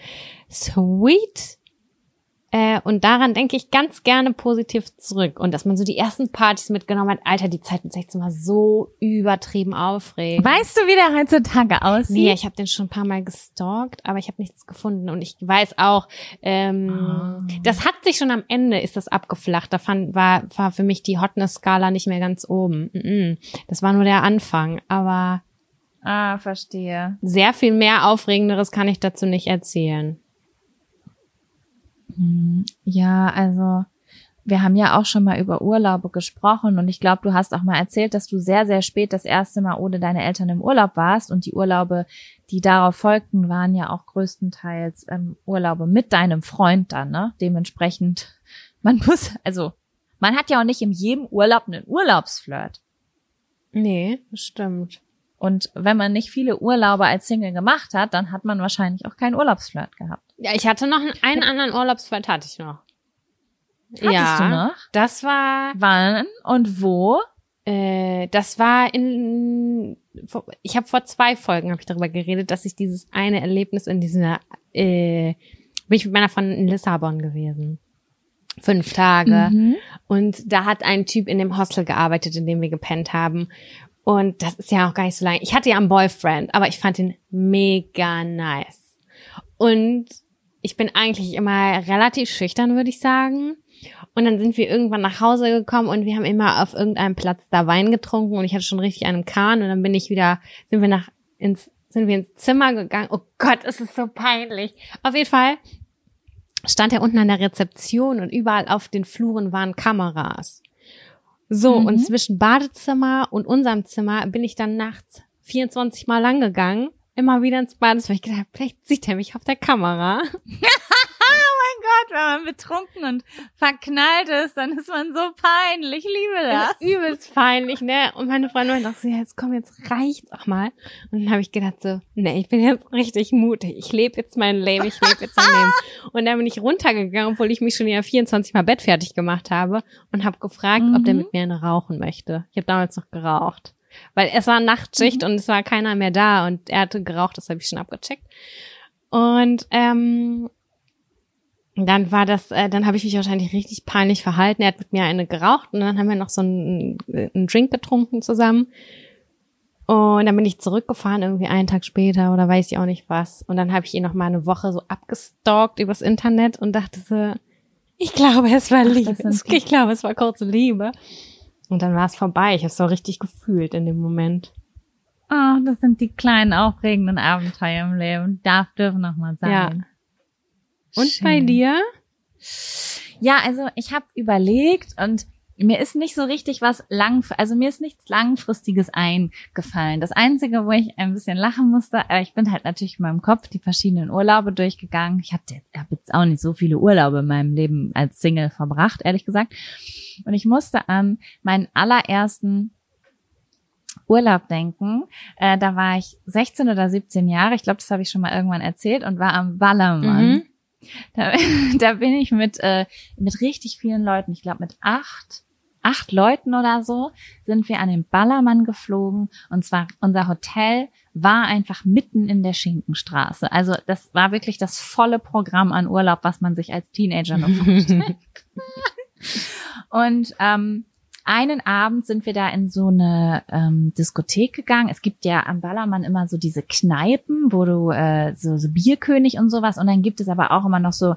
sweet. Äh, und daran denke ich ganz gerne positiv zurück. Und dass man so die ersten Partys mitgenommen hat, Alter, die Zeit mit 16 war so übertrieben aufregend. Weißt du, wie der heutzutage aussieht? Nee, ich habe den schon ein paar Mal gestalkt, aber ich habe nichts gefunden. Und ich weiß auch, ähm, oh. das hat sich schon am Ende, ist das abgeflacht. Da fand, war, war für mich die Hotness-Skala nicht mehr ganz oben. Das war nur der Anfang. Aber Ah, verstehe. Sehr viel mehr Aufregenderes kann ich dazu nicht erzählen. Hm, ja, also wir haben ja auch schon mal über Urlaube gesprochen und ich glaube, du hast auch mal erzählt, dass du sehr, sehr spät das erste Mal ohne deine Eltern im Urlaub warst und die Urlaube, die darauf folgten, waren ja auch größtenteils ähm, Urlaube mit deinem Freund dann, ne? Dementsprechend, man muss, also man hat ja auch nicht in jedem Urlaub einen Urlaubsflirt. Nee, stimmt. Und wenn man nicht viele Urlaube als Single gemacht hat, dann hat man wahrscheinlich auch keinen Urlaubsflirt gehabt. Ja, ich hatte noch einen, einen anderen Urlaubsflirt hatte ich noch. Hattest ja, du noch? das war Wann und wo? Äh, das war in ich habe vor zwei Folgen habe ich darüber geredet, dass ich dieses eine Erlebnis in dieser äh, bin ich mit meiner Freundin in Lissabon gewesen. Fünf Tage. Mhm. Und da hat ein Typ in dem Hostel gearbeitet, in dem wir gepennt haben. Und das ist ja auch gar nicht so lange. Ich hatte ja einen Boyfriend, aber ich fand ihn mega nice. Und ich bin eigentlich immer relativ schüchtern, würde ich sagen. Und dann sind wir irgendwann nach Hause gekommen und wir haben immer auf irgendeinem Platz da Wein getrunken und ich hatte schon richtig einen Kahn und dann bin ich wieder, sind wir nach ins, sind wir ins Zimmer gegangen. Oh Gott, es ist so peinlich. Auf jeden Fall stand er unten an der Rezeption und überall auf den Fluren waren Kameras. So, Mhm. und zwischen Badezimmer und unserem Zimmer bin ich dann nachts 24 Mal lang gegangen, immer wieder ins Badezimmer. Ich gedacht, vielleicht sieht er mich auf der Kamera. Gott, wenn man betrunken und verknallt ist, dann ist man so peinlich. Ich liebe das. Übelst peinlich, ne? Und meine Freundin meinte auch so, ja, jetzt komm, jetzt reicht's auch mal. Und dann habe ich gedacht so, nee, ich bin jetzt richtig mutig. Ich lebe jetzt mein Leben, ich lebe jetzt mein Leben. Und dann bin ich runtergegangen, obwohl ich mich schon ja 24 Mal Bett fertig gemacht habe und habe gefragt, ob der Mhm. mit mir eine rauchen möchte. Ich habe damals noch geraucht. Weil es war Nachtschicht und es war keiner mehr da und er hatte geraucht, das habe ich schon abgecheckt. Und ähm, dann war das, äh, dann habe ich mich wahrscheinlich richtig peinlich verhalten. Er hat mit mir eine geraucht und dann haben wir noch so einen, einen Drink getrunken zusammen. Und dann bin ich zurückgefahren, irgendwie einen Tag später oder weiß ich auch nicht was. Und dann habe ich ihn noch mal eine Woche so abgestalkt übers Internet und dachte so, ich glaube, es war Liebe. ich glaube, es war kurze Liebe. Und dann war es vorbei. Ich habe es so richtig gefühlt in dem Moment. Oh, das sind die kleinen aufregenden Abenteuer im Leben. Darf dürfen noch mal sein. Ja. Und Schön. bei dir? Ja, also ich habe überlegt und mir ist nicht so richtig was lang, also mir ist nichts langfristiges eingefallen. Das einzige, wo ich ein bisschen lachen musste, aber ich bin halt natürlich in meinem Kopf die verschiedenen Urlaube durchgegangen. Ich habe hab jetzt auch nicht so viele Urlaube in meinem Leben als Single verbracht, ehrlich gesagt. Und ich musste an meinen allerersten Urlaub denken. Äh, da war ich 16 oder 17 Jahre, ich glaube, das habe ich schon mal irgendwann erzählt und war am Ballermann. Mhm. Da, da bin ich mit, äh, mit richtig vielen Leuten, ich glaube mit acht, acht Leuten oder so, sind wir an den Ballermann geflogen. Und zwar unser Hotel war einfach mitten in der Schinkenstraße. Also das war wirklich das volle Programm an Urlaub, was man sich als Teenager noch vorstellt. Und ähm, einen Abend sind wir da in so eine ähm, Diskothek gegangen. Es gibt ja am Ballermann immer so diese Kneipen, wo du äh, so, so Bierkönig und sowas. Und dann gibt es aber auch immer noch so,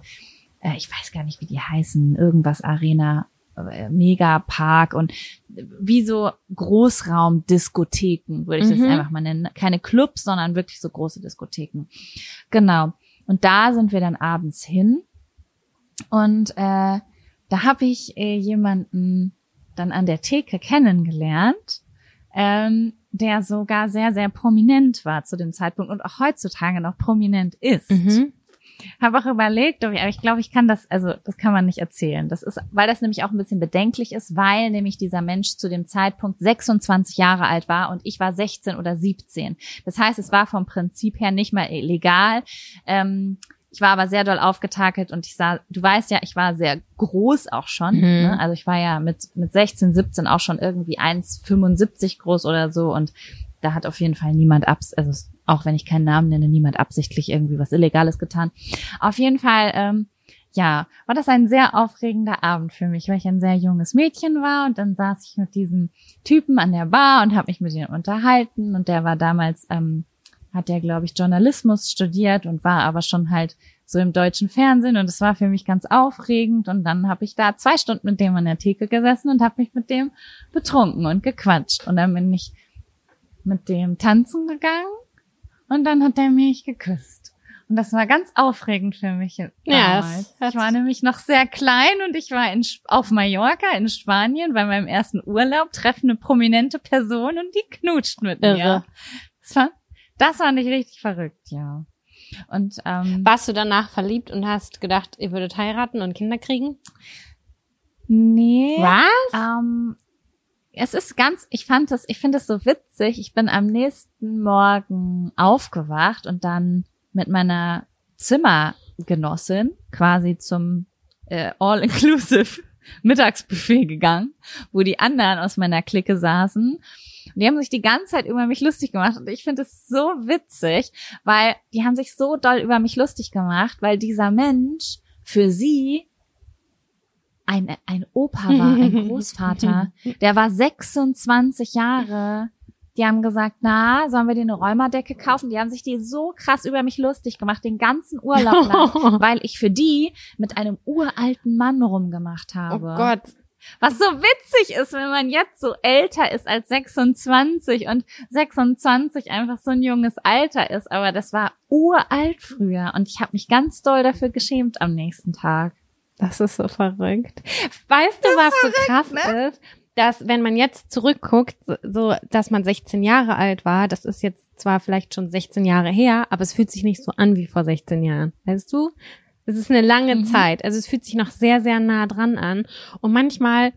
äh, ich weiß gar nicht, wie die heißen, irgendwas Arena, äh, Megapark und wie so Großraumdiskotheken, würde ich das Mhm. einfach mal nennen. Keine Clubs, sondern wirklich so große Diskotheken. Genau. Und da sind wir dann abends hin. Und äh, da habe ich äh, jemanden dann an der Theke kennengelernt, ähm, der sogar sehr, sehr prominent war zu dem Zeitpunkt und auch heutzutage noch prominent ist. Mhm. Habe auch überlegt, aber ich glaube, ich kann das, also das kann man nicht erzählen. Das ist, weil das nämlich auch ein bisschen bedenklich ist, weil nämlich dieser Mensch zu dem Zeitpunkt 26 Jahre alt war und ich war 16 oder 17. Das heißt, es war vom Prinzip her nicht mal illegal. Ähm, ich war aber sehr doll aufgetakelt und ich sah, du weißt ja, ich war sehr groß auch schon. Mhm. Ne? Also ich war ja mit, mit 16, 17 auch schon irgendwie 1,75 groß oder so und da hat auf jeden Fall niemand abs, also auch wenn ich keinen Namen nenne, niemand absichtlich irgendwie was Illegales getan. Auf jeden Fall, ähm, ja, war das ein sehr aufregender Abend für mich, weil ich ein sehr junges Mädchen war und dann saß ich mit diesem Typen an der Bar und habe mich mit ihm unterhalten und der war damals, ähm, hat der glaube ich Journalismus studiert und war aber schon halt so im deutschen Fernsehen und es war für mich ganz aufregend und dann habe ich da zwei Stunden mit dem an der Theke gesessen und habe mich mit dem betrunken und gequatscht und dann bin ich mit dem tanzen gegangen und dann hat er mich geküsst. Und das war ganz aufregend für mich Ja, damals. das hat- ich war nämlich noch sehr klein und ich war in, auf Mallorca in Spanien bei meinem ersten Urlaub, treffe eine prominente Person und die knutscht mit mir. Irre. Das fand, das fand ich richtig verrückt, ja. Und ähm, Warst du danach verliebt und hast gedacht, ihr würdet heiraten und Kinder kriegen? nee. Was? Ähm, es ist ganz, ich fand das, ich finde es so witzig. Ich bin am nächsten Morgen aufgewacht und dann mit meiner Zimmergenossin quasi zum äh, All-Inclusive Mittagsbuffet gegangen, wo die anderen aus meiner Clique saßen. Und die haben sich die ganze Zeit über mich lustig gemacht und ich finde es so witzig, weil die haben sich so doll über mich lustig gemacht, weil dieser Mensch für sie ein, ein Opa war, ein Großvater, der war 26 Jahre. Die haben gesagt, na, sollen wir dir eine Räumerdecke kaufen? Die haben sich die so krass über mich lustig gemacht, den ganzen Urlaub lang, weil ich für die mit einem uralten Mann rumgemacht habe. Oh Gott. Was so witzig ist, wenn man jetzt so älter ist als 26 und 26 einfach so ein junges Alter ist. Aber das war uralt früher und ich habe mich ganz doll dafür geschämt am nächsten Tag. Das ist so verrückt. Weißt du, was so krass ne? ist? Dass, wenn man jetzt zurückguckt, so, dass man 16 Jahre alt war, das ist jetzt zwar vielleicht schon 16 Jahre her, aber es fühlt sich nicht so an wie vor 16 Jahren. Weißt du? Es ist eine lange Mhm. Zeit. Also es fühlt sich noch sehr, sehr nah dran an. Und manchmal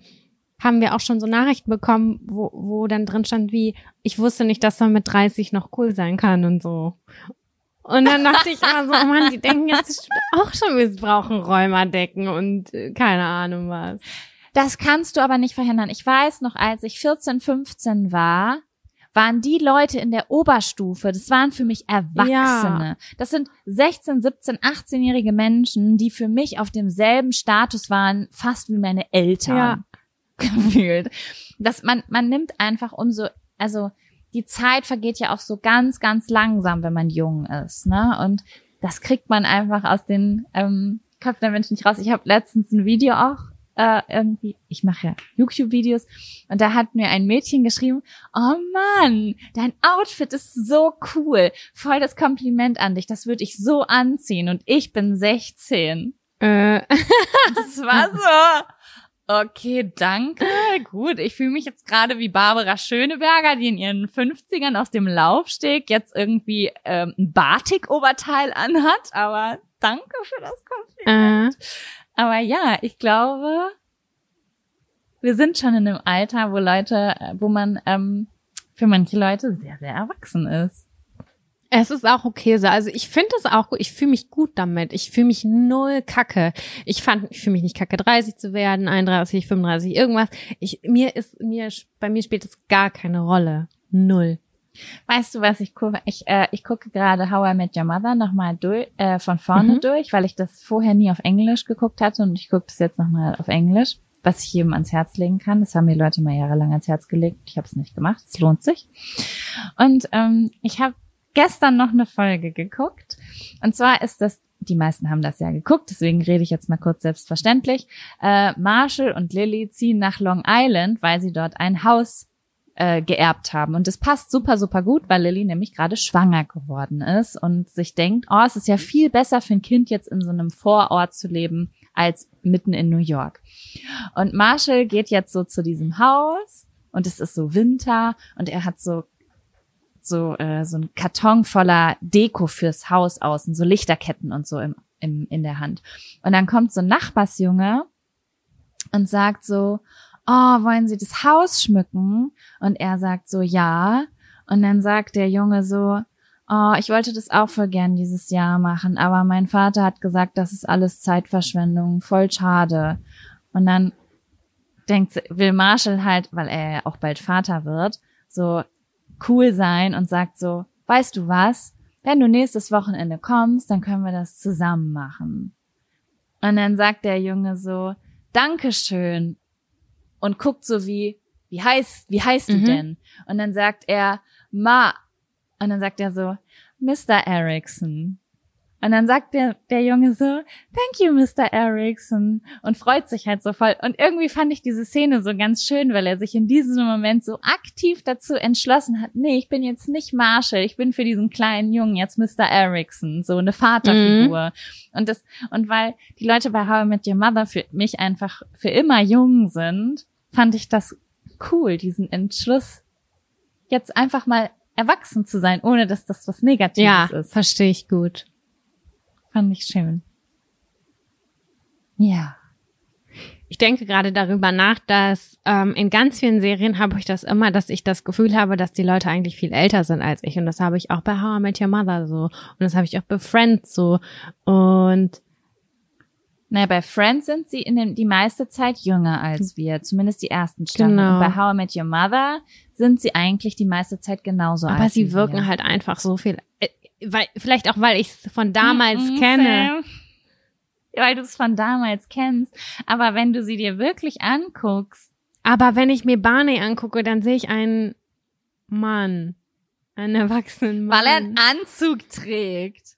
haben wir auch schon so Nachrichten bekommen, wo, wo dann drin stand wie, ich wusste nicht, dass man mit 30 noch cool sein kann und so. Und dann dachte ich immer so, oh Mann, die denken jetzt auch schon, wir brauchen Räumerdecken und äh, keine Ahnung was. Das kannst du aber nicht verhindern. Ich weiß noch, als ich 14, 15 war, waren die Leute in der Oberstufe, das waren für mich Erwachsene. Das sind 16, 17, 18-jährige Menschen, die für mich auf demselben Status waren, fast wie meine Eltern. Ja. Gefühlt. Dass man, man nimmt einfach umso, also die Zeit vergeht ja auch so ganz, ganz langsam, wenn man jung ist, ne? Und das kriegt man einfach aus den ähm, Köpfen der Menschen nicht raus. Ich habe letztens ein Video auch äh, irgendwie, ich mache ja YouTube-Videos und da hat mir ein Mädchen geschrieben, oh Mann, dein Outfit ist so cool, voll das Kompliment an dich, das würde ich so anziehen und ich bin 16. Äh, Das war so. Okay, danke. Gut, ich fühle mich jetzt gerade wie Barbara Schöneberger, die in ihren 50ern aus dem Laufsteg jetzt irgendwie ähm, ein Batik-Oberteil anhat, aber danke für das Kompliment. äh, Aber ja, ich glaube, wir sind schon in einem Alter, wo Leute, äh, wo man ähm, für manche Leute sehr, sehr erwachsen ist. es ist auch okay so. Also ich finde es auch gut. Ich fühle mich gut damit. Ich fühle mich null kacke. Ich fand, ich fühle mich nicht kacke, 30 zu werden, 31, 35, irgendwas. Ich, mir ist, mir, bei mir spielt es gar keine Rolle. Null. Weißt du, was ich gucke? Ich, äh, ich gucke gerade How I Met Your Mother nochmal durch, äh, von vorne Mhm. durch, weil ich das vorher nie auf Englisch geguckt hatte und ich gucke das jetzt nochmal auf Englisch, was ich jedem ans Herz legen kann. Das haben mir Leute mal jahrelang ans Herz gelegt. Ich habe es nicht gemacht. Es lohnt sich. Und ähm, ich habe gestern noch eine Folge geguckt. Und zwar ist das, die meisten haben das ja geguckt, deswegen rede ich jetzt mal kurz selbstverständlich. Äh, Marshall und Lily ziehen nach Long Island, weil sie dort ein Haus äh, geerbt haben. Und das passt super, super gut, weil Lily nämlich gerade schwanger geworden ist und sich denkt, oh, es ist ja viel besser für ein Kind jetzt in so einem Vorort zu leben als mitten in New York. Und Marshall geht jetzt so zu diesem Haus und es ist so Winter und er hat so so äh, so ein Karton voller Deko fürs Haus außen, so Lichterketten und so im, im in der Hand. Und dann kommt so ein Nachbarsjunge und sagt so, oh, wollen Sie das Haus schmücken? Und er sagt so, ja. Und dann sagt der Junge so, oh, ich wollte das auch voll gern dieses Jahr machen, aber mein Vater hat gesagt, das ist alles Zeitverschwendung, voll schade. Und dann denkt, will Marshall halt, weil er ja auch bald Vater wird, so cool sein und sagt so, weißt du was? Wenn du nächstes Wochenende kommst, dann können wir das zusammen machen. Und dann sagt der Junge so, Dankeschön. Und guckt so wie, wie heißt, wie heißt du Mhm. denn? Und dann sagt er, Ma. Und dann sagt er so, Mr. Erickson. Und dann sagt der, der Junge so, thank you, Mr. Erickson. Und freut sich halt so voll. Und irgendwie fand ich diese Szene so ganz schön, weil er sich in diesem Moment so aktiv dazu entschlossen hat, nee, ich bin jetzt nicht Marshall, ich bin für diesen kleinen Jungen jetzt Mr. Erickson, so eine Vaterfigur. Und das, und weil die Leute bei How I Met Your Mother für mich einfach für immer jung sind, fand ich das cool, diesen Entschluss, jetzt einfach mal erwachsen zu sein, ohne dass das was Negatives Ja, ist. verstehe ich gut. Fand ich schön. Ja. Ich denke gerade darüber nach, dass ähm, in ganz vielen Serien habe ich das immer, dass ich das Gefühl habe, dass die Leute eigentlich viel älter sind als ich. Und das habe ich auch bei How I Met Your Mother so. Und das habe ich auch bei Friends so. Und naja, bei Friends sind sie in dem, die meiste Zeit jünger als wir, zumindest die ersten Staffeln. Genau. Und bei How I Met Your Mother sind sie eigentlich die meiste Zeit genauso alt. aber sie wirken wir. halt einfach so viel. Äh, weil, vielleicht auch, weil ich es von damals Mhm, kenne. Sam. Weil du es von damals kennst. Aber wenn du sie dir wirklich anguckst, Aber wenn ich mir Barney angucke, dann sehe ich einen Mann. Einen erwachsenen Mann. weil er einen Anzug trägt.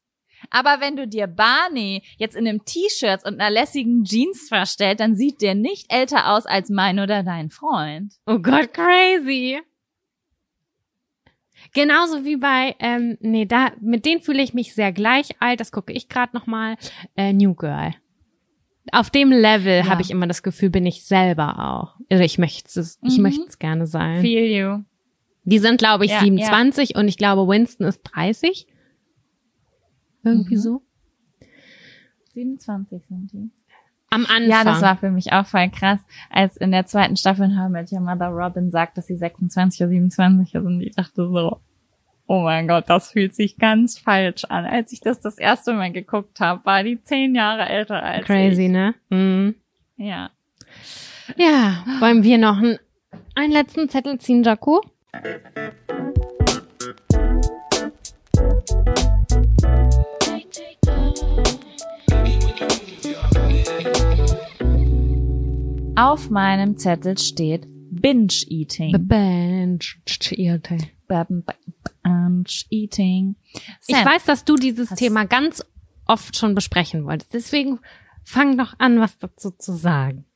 Aber wenn du dir Barney jetzt in einem T-Shirt und einer lässigen Jeans verstellt, dann sieht der nicht älter aus als mein oder dein Freund. Oh Gott, crazy. Genauso wie bei, ähm, nee, da, mit denen fühle ich mich sehr gleich alt, das gucke ich gerade nochmal, äh, New Girl. Auf dem Level Ja. habe ich immer das Gefühl, bin ich selber auch. Also ich möchte es, ich Mhm. möchte es gerne sein. Feel you. Die sind, glaube ich, Ja, 27 und ich glaube, Winston ist 30. Irgendwie Mhm. so. 27 sind die. Am Anfang. Ja, das war für mich auch voll krass, als in der zweiten Staffel How I Met Your Mother Robin sagt, dass sie 26 oder 27 ist und ich dachte so, oh mein Gott, das fühlt sich ganz falsch an. Als ich das das erste Mal geguckt habe, war die zehn Jahre älter als crazy, ich. ne? Mhm. Ja. Ja, wollen wir noch einen, einen letzten Zettel ziehen, Jaco? Auf meinem Zettel steht Binge-Eating. Bench. Binge-Eating. Ich weiß, dass du dieses Thema ganz oft schon besprechen wolltest. Deswegen fang doch an, was dazu zu sagen.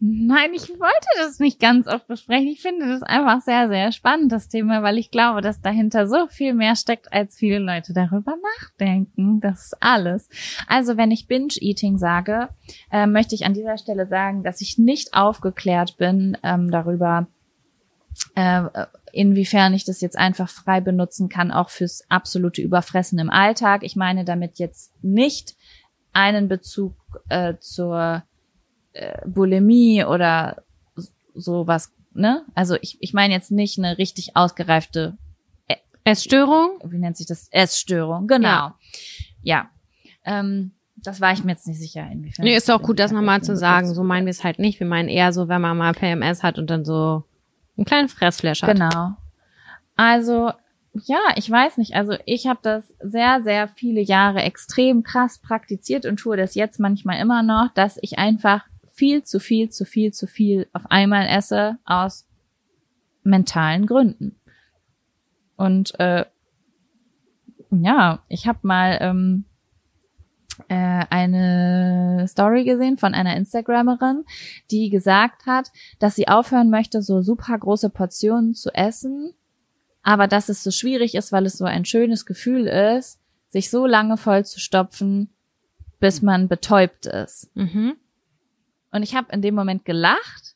Nein, ich wollte das nicht ganz oft besprechen. Ich finde das einfach sehr, sehr spannend, das Thema, weil ich glaube, dass dahinter so viel mehr steckt, als viele Leute darüber nachdenken. Das ist alles. Also, wenn ich Binge-Eating sage, äh, möchte ich an dieser Stelle sagen, dass ich nicht aufgeklärt bin ähm, darüber, äh, inwiefern ich das jetzt einfach frei benutzen kann, auch fürs absolute Überfressen im Alltag. Ich meine damit jetzt nicht einen Bezug äh, zur äh, Bulimie oder s- sowas, ne? Also ich, ich meine jetzt nicht eine richtig ausgereifte, Essstörung? wie nennt sich das? Essstörung, genau. Ja. Ja. Ähm, das war ich mir jetzt nicht sicher, inwiefern. Nee, ist doch gut, das nochmal zu sagen. So meinen wir es halt nicht. Wir meinen eher so, wenn man mal PMS hat und dann so einen kleinen Fressflash hat. Genau. Also, ja, ich weiß nicht. Also ich habe das sehr, sehr viele Jahre extrem krass praktiziert und tue das jetzt manchmal immer noch, dass ich einfach viel zu viel, zu viel, zu viel auf einmal esse aus mentalen Gründen. Und äh, ja, ich habe mal ähm, äh, eine Story gesehen von einer Instagrammerin, die gesagt hat, dass sie aufhören möchte, so super große Portionen zu essen, aber dass es so schwierig ist, weil es so ein schönes Gefühl ist, sich so lange voll zu stopfen, bis man betäubt ist. Mhm. Und ich habe in dem Moment gelacht,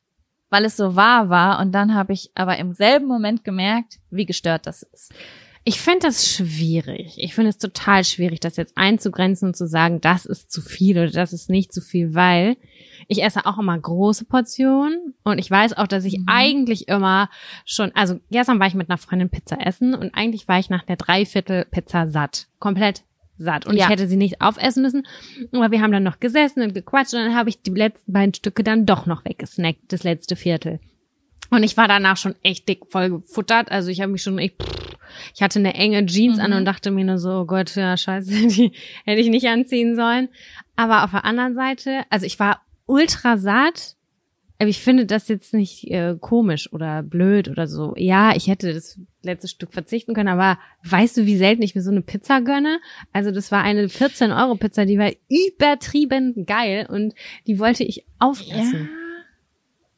weil es so wahr war. Und dann habe ich aber im selben Moment gemerkt, wie gestört das ist. Ich finde das schwierig. Ich finde es total schwierig, das jetzt einzugrenzen und zu sagen, das ist zu viel oder das ist nicht zu viel, weil ich esse auch immer große Portionen und ich weiß auch, dass ich Mhm. eigentlich immer schon, also gestern war ich mit einer Freundin Pizza essen und eigentlich war ich nach der Dreiviertel Pizza satt. Komplett satt. Und Ja. ich hätte sie nicht aufessen müssen. Aber wir haben dann noch gesessen und gequatscht und dann habe ich die letzten beiden Stücke dann doch noch weggesnackt, das letzte Viertel. Und ich war danach schon echt dick voll gefuttert. Also ich habe mich schon echt, ich hatte eine enge Jeans an Mhm. und dachte mir nur so, oh Gott, ja, scheiße, die hätte ich nicht anziehen sollen. Aber auf der anderen Seite, also ich war ultra satt. Ich finde das jetzt nicht äh, komisch oder blöd oder so. Ja, ich hätte das letzte Stück verzichten können, aber weißt du, wie selten ich mir so eine Pizza gönne? Also das war eine 14-Euro-Pizza, die war übertrieben geil und die wollte ich aufessen.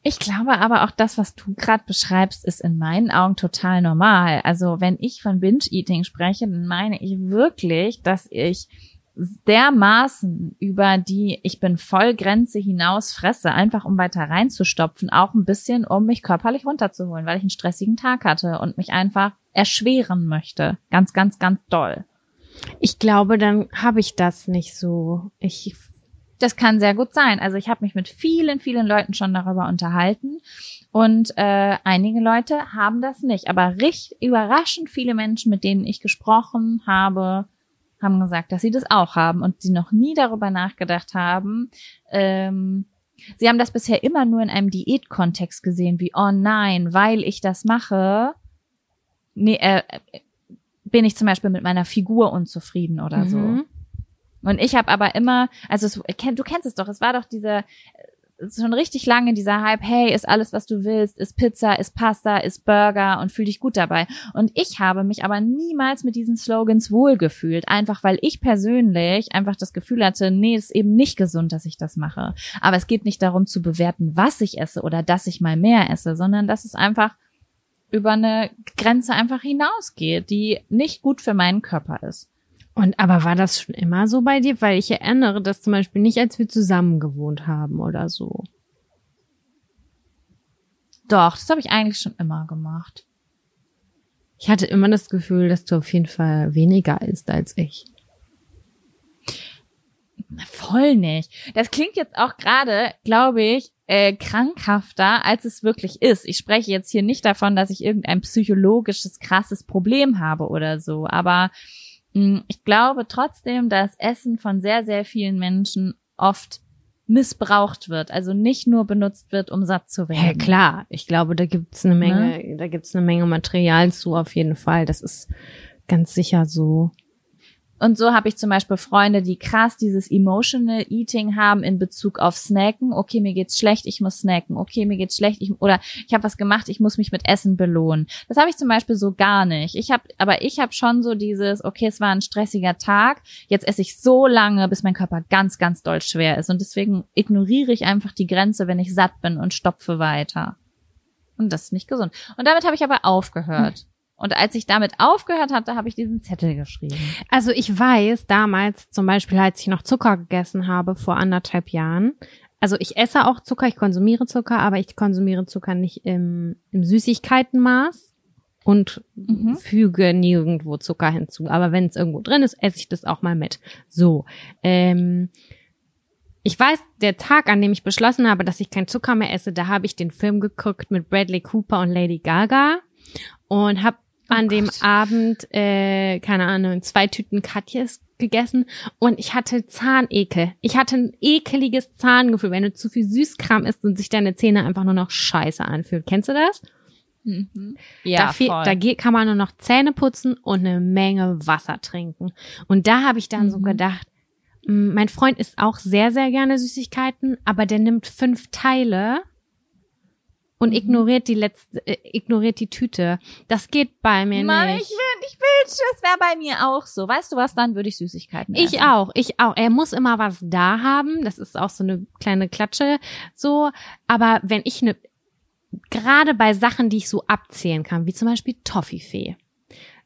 Ich glaube aber auch das, was du gerade beschreibst, ist in meinen Augen total normal. Also wenn ich von Binge-Eating spreche, dann meine ich wirklich, dass ich dermaßen über die ich bin voll Grenze hinaus fresse, einfach um weiter reinzustopfen, auch ein bisschen, um mich körperlich runterzuholen, weil ich einen stressigen Tag hatte und mich einfach erschweren möchte. Ganz, ganz, ganz doll. Ich glaube, dann habe ich das nicht so. Ich Das kann sehr gut sein. Also ich habe mich mit vielen, vielen Leuten schon darüber unterhalten und äh, einige Leute haben das nicht. Aber richtig überraschend viele Menschen, mit denen ich gesprochen habe, haben gesagt, dass sie das auch haben und sie noch nie darüber nachgedacht haben. Ähm, sie haben das bisher immer nur in einem Diätkontext gesehen, wie oh nein, weil ich das mache, nee, äh, bin ich zum Beispiel mit meiner Figur unzufrieden oder mhm. so. Und ich habe aber immer, also es, du kennst es doch, es war doch diese schon richtig lange dieser Hype, hey, ist alles, was du willst, ist Pizza, ist Pasta, ist Burger und fühl dich gut dabei. Und ich habe mich aber niemals mit diesen Slogans wohlgefühlt, einfach weil ich persönlich einfach das Gefühl hatte, nee, ist eben nicht gesund, dass ich das mache. Aber es geht nicht darum zu bewerten, was ich esse oder dass ich mal mehr esse, sondern dass es einfach über eine Grenze einfach hinausgeht, die nicht gut für meinen Körper ist. Und aber war das schon immer so bei dir? Weil ich erinnere das zum Beispiel nicht, als wir zusammen gewohnt haben oder so. Doch, das habe ich eigentlich schon immer gemacht. Ich hatte immer das Gefühl, dass du auf jeden Fall weniger isst als ich. Voll nicht. Das klingt jetzt auch gerade, glaube ich, äh, krankhafter, als es wirklich ist. Ich spreche jetzt hier nicht davon, dass ich irgendein psychologisches, krasses Problem habe oder so, aber ich glaube trotzdem, dass Essen von sehr, sehr vielen Menschen oft missbraucht wird, also nicht nur benutzt wird, um satt zu werden. Ja, klar, ich glaube, da gibt's eine Menge, ne? da gibt's eine Menge Material zu auf jeden Fall. Das ist ganz sicher so. Und so habe ich zum Beispiel Freunde, die krass dieses Emotional Eating haben in Bezug auf Snacken. Okay, mir geht's schlecht, ich muss snacken. Okay, mir geht's schlecht, ich, oder ich habe was gemacht, ich muss mich mit Essen belohnen. Das habe ich zum Beispiel so gar nicht. Ich habe, aber ich habe schon so dieses, okay, es war ein stressiger Tag, jetzt esse ich so lange, bis mein Körper ganz, ganz doll schwer ist. Und deswegen ignoriere ich einfach die Grenze, wenn ich satt bin und stopfe weiter. Und das ist nicht gesund. Und damit habe ich aber aufgehört. Hm. Und als ich damit aufgehört hatte, habe ich diesen Zettel geschrieben. Also ich weiß damals zum Beispiel, als ich noch Zucker gegessen habe vor anderthalb Jahren. Also ich esse auch Zucker, ich konsumiere Zucker, aber ich konsumiere Zucker nicht im, im Süßigkeitenmaß und mhm. füge nirgendwo Zucker hinzu. Aber wenn es irgendwo drin ist, esse ich das auch mal mit. So. Ähm, ich weiß, der Tag, an dem ich beschlossen habe, dass ich kein Zucker mehr esse, da habe ich den Film geguckt mit Bradley Cooper und Lady Gaga und habe Oh an dem Abend, äh, keine Ahnung, zwei Tüten Katjes gegessen und ich hatte Zahnekel. Ich hatte ein ekeliges Zahngefühl, wenn du zu viel Süßkram isst und sich deine Zähne einfach nur noch scheiße anfühlt. Kennst du das? Mhm. Ja, da, viel, da kann man nur noch Zähne putzen und eine Menge Wasser trinken. Und da habe ich dann mhm. so gedacht, mein Freund isst auch sehr, sehr gerne Süßigkeiten, aber der nimmt fünf Teile und mhm. ignoriert die letzte, äh, ignoriert die Tüte. Das geht bei mir Nein, nicht. Ich will, ich will, das wäre bei mir auch so. Weißt du was, dann würde ich Süßigkeiten essen. Ich auch, ich auch. Er muss immer was da haben. Das ist auch so eine kleine Klatsche, so. Aber wenn ich eine, gerade bei Sachen, die ich so abzählen kann, wie zum Beispiel Toffifee.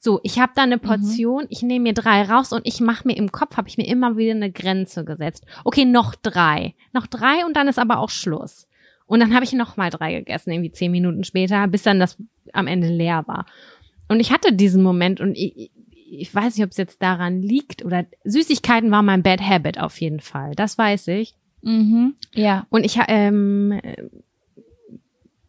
So, ich habe da eine mhm. Portion, mhm. ich nehme mir drei raus und ich mache mir im Kopf, habe ich mir immer wieder eine Grenze gesetzt. Okay, noch drei. Noch drei und dann ist aber auch Schluss. Und dann habe ich noch mal drei gegessen, irgendwie zehn Minuten später, bis dann das am Ende leer war. Und ich hatte diesen Moment und ich, ich weiß nicht, ob es jetzt daran liegt oder Süßigkeiten war mein Bad Habit auf jeden Fall. Das weiß ich. Mhm. Ja. Und ich ähm,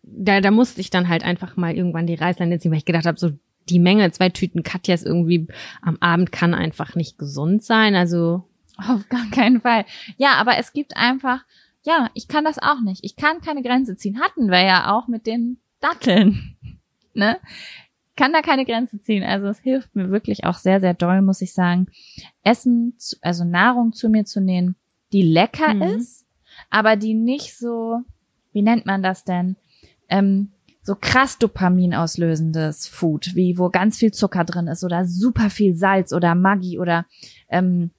da, da musste ich dann halt einfach mal irgendwann die Reißleine ziehen, weil ich gedacht habe, so die Menge, zwei Tüten Katjas irgendwie am Abend kann einfach nicht gesund sein. Also auf gar keinen Fall. Ja, aber es gibt einfach ja, ich kann das auch nicht. Ich kann keine Grenze ziehen. Hatten wir ja auch mit den Datteln. ne? Kann da keine Grenze ziehen. Also es hilft mir wirklich auch sehr, sehr doll, muss ich sagen. Essen, also Nahrung zu mir zu nehmen, die lecker mhm. ist, aber die nicht so, wie nennt man das denn? Ähm, so krass Dopamin auslösendes Food, wie wo ganz viel Zucker drin ist oder super viel Salz oder Maggi oder ähm,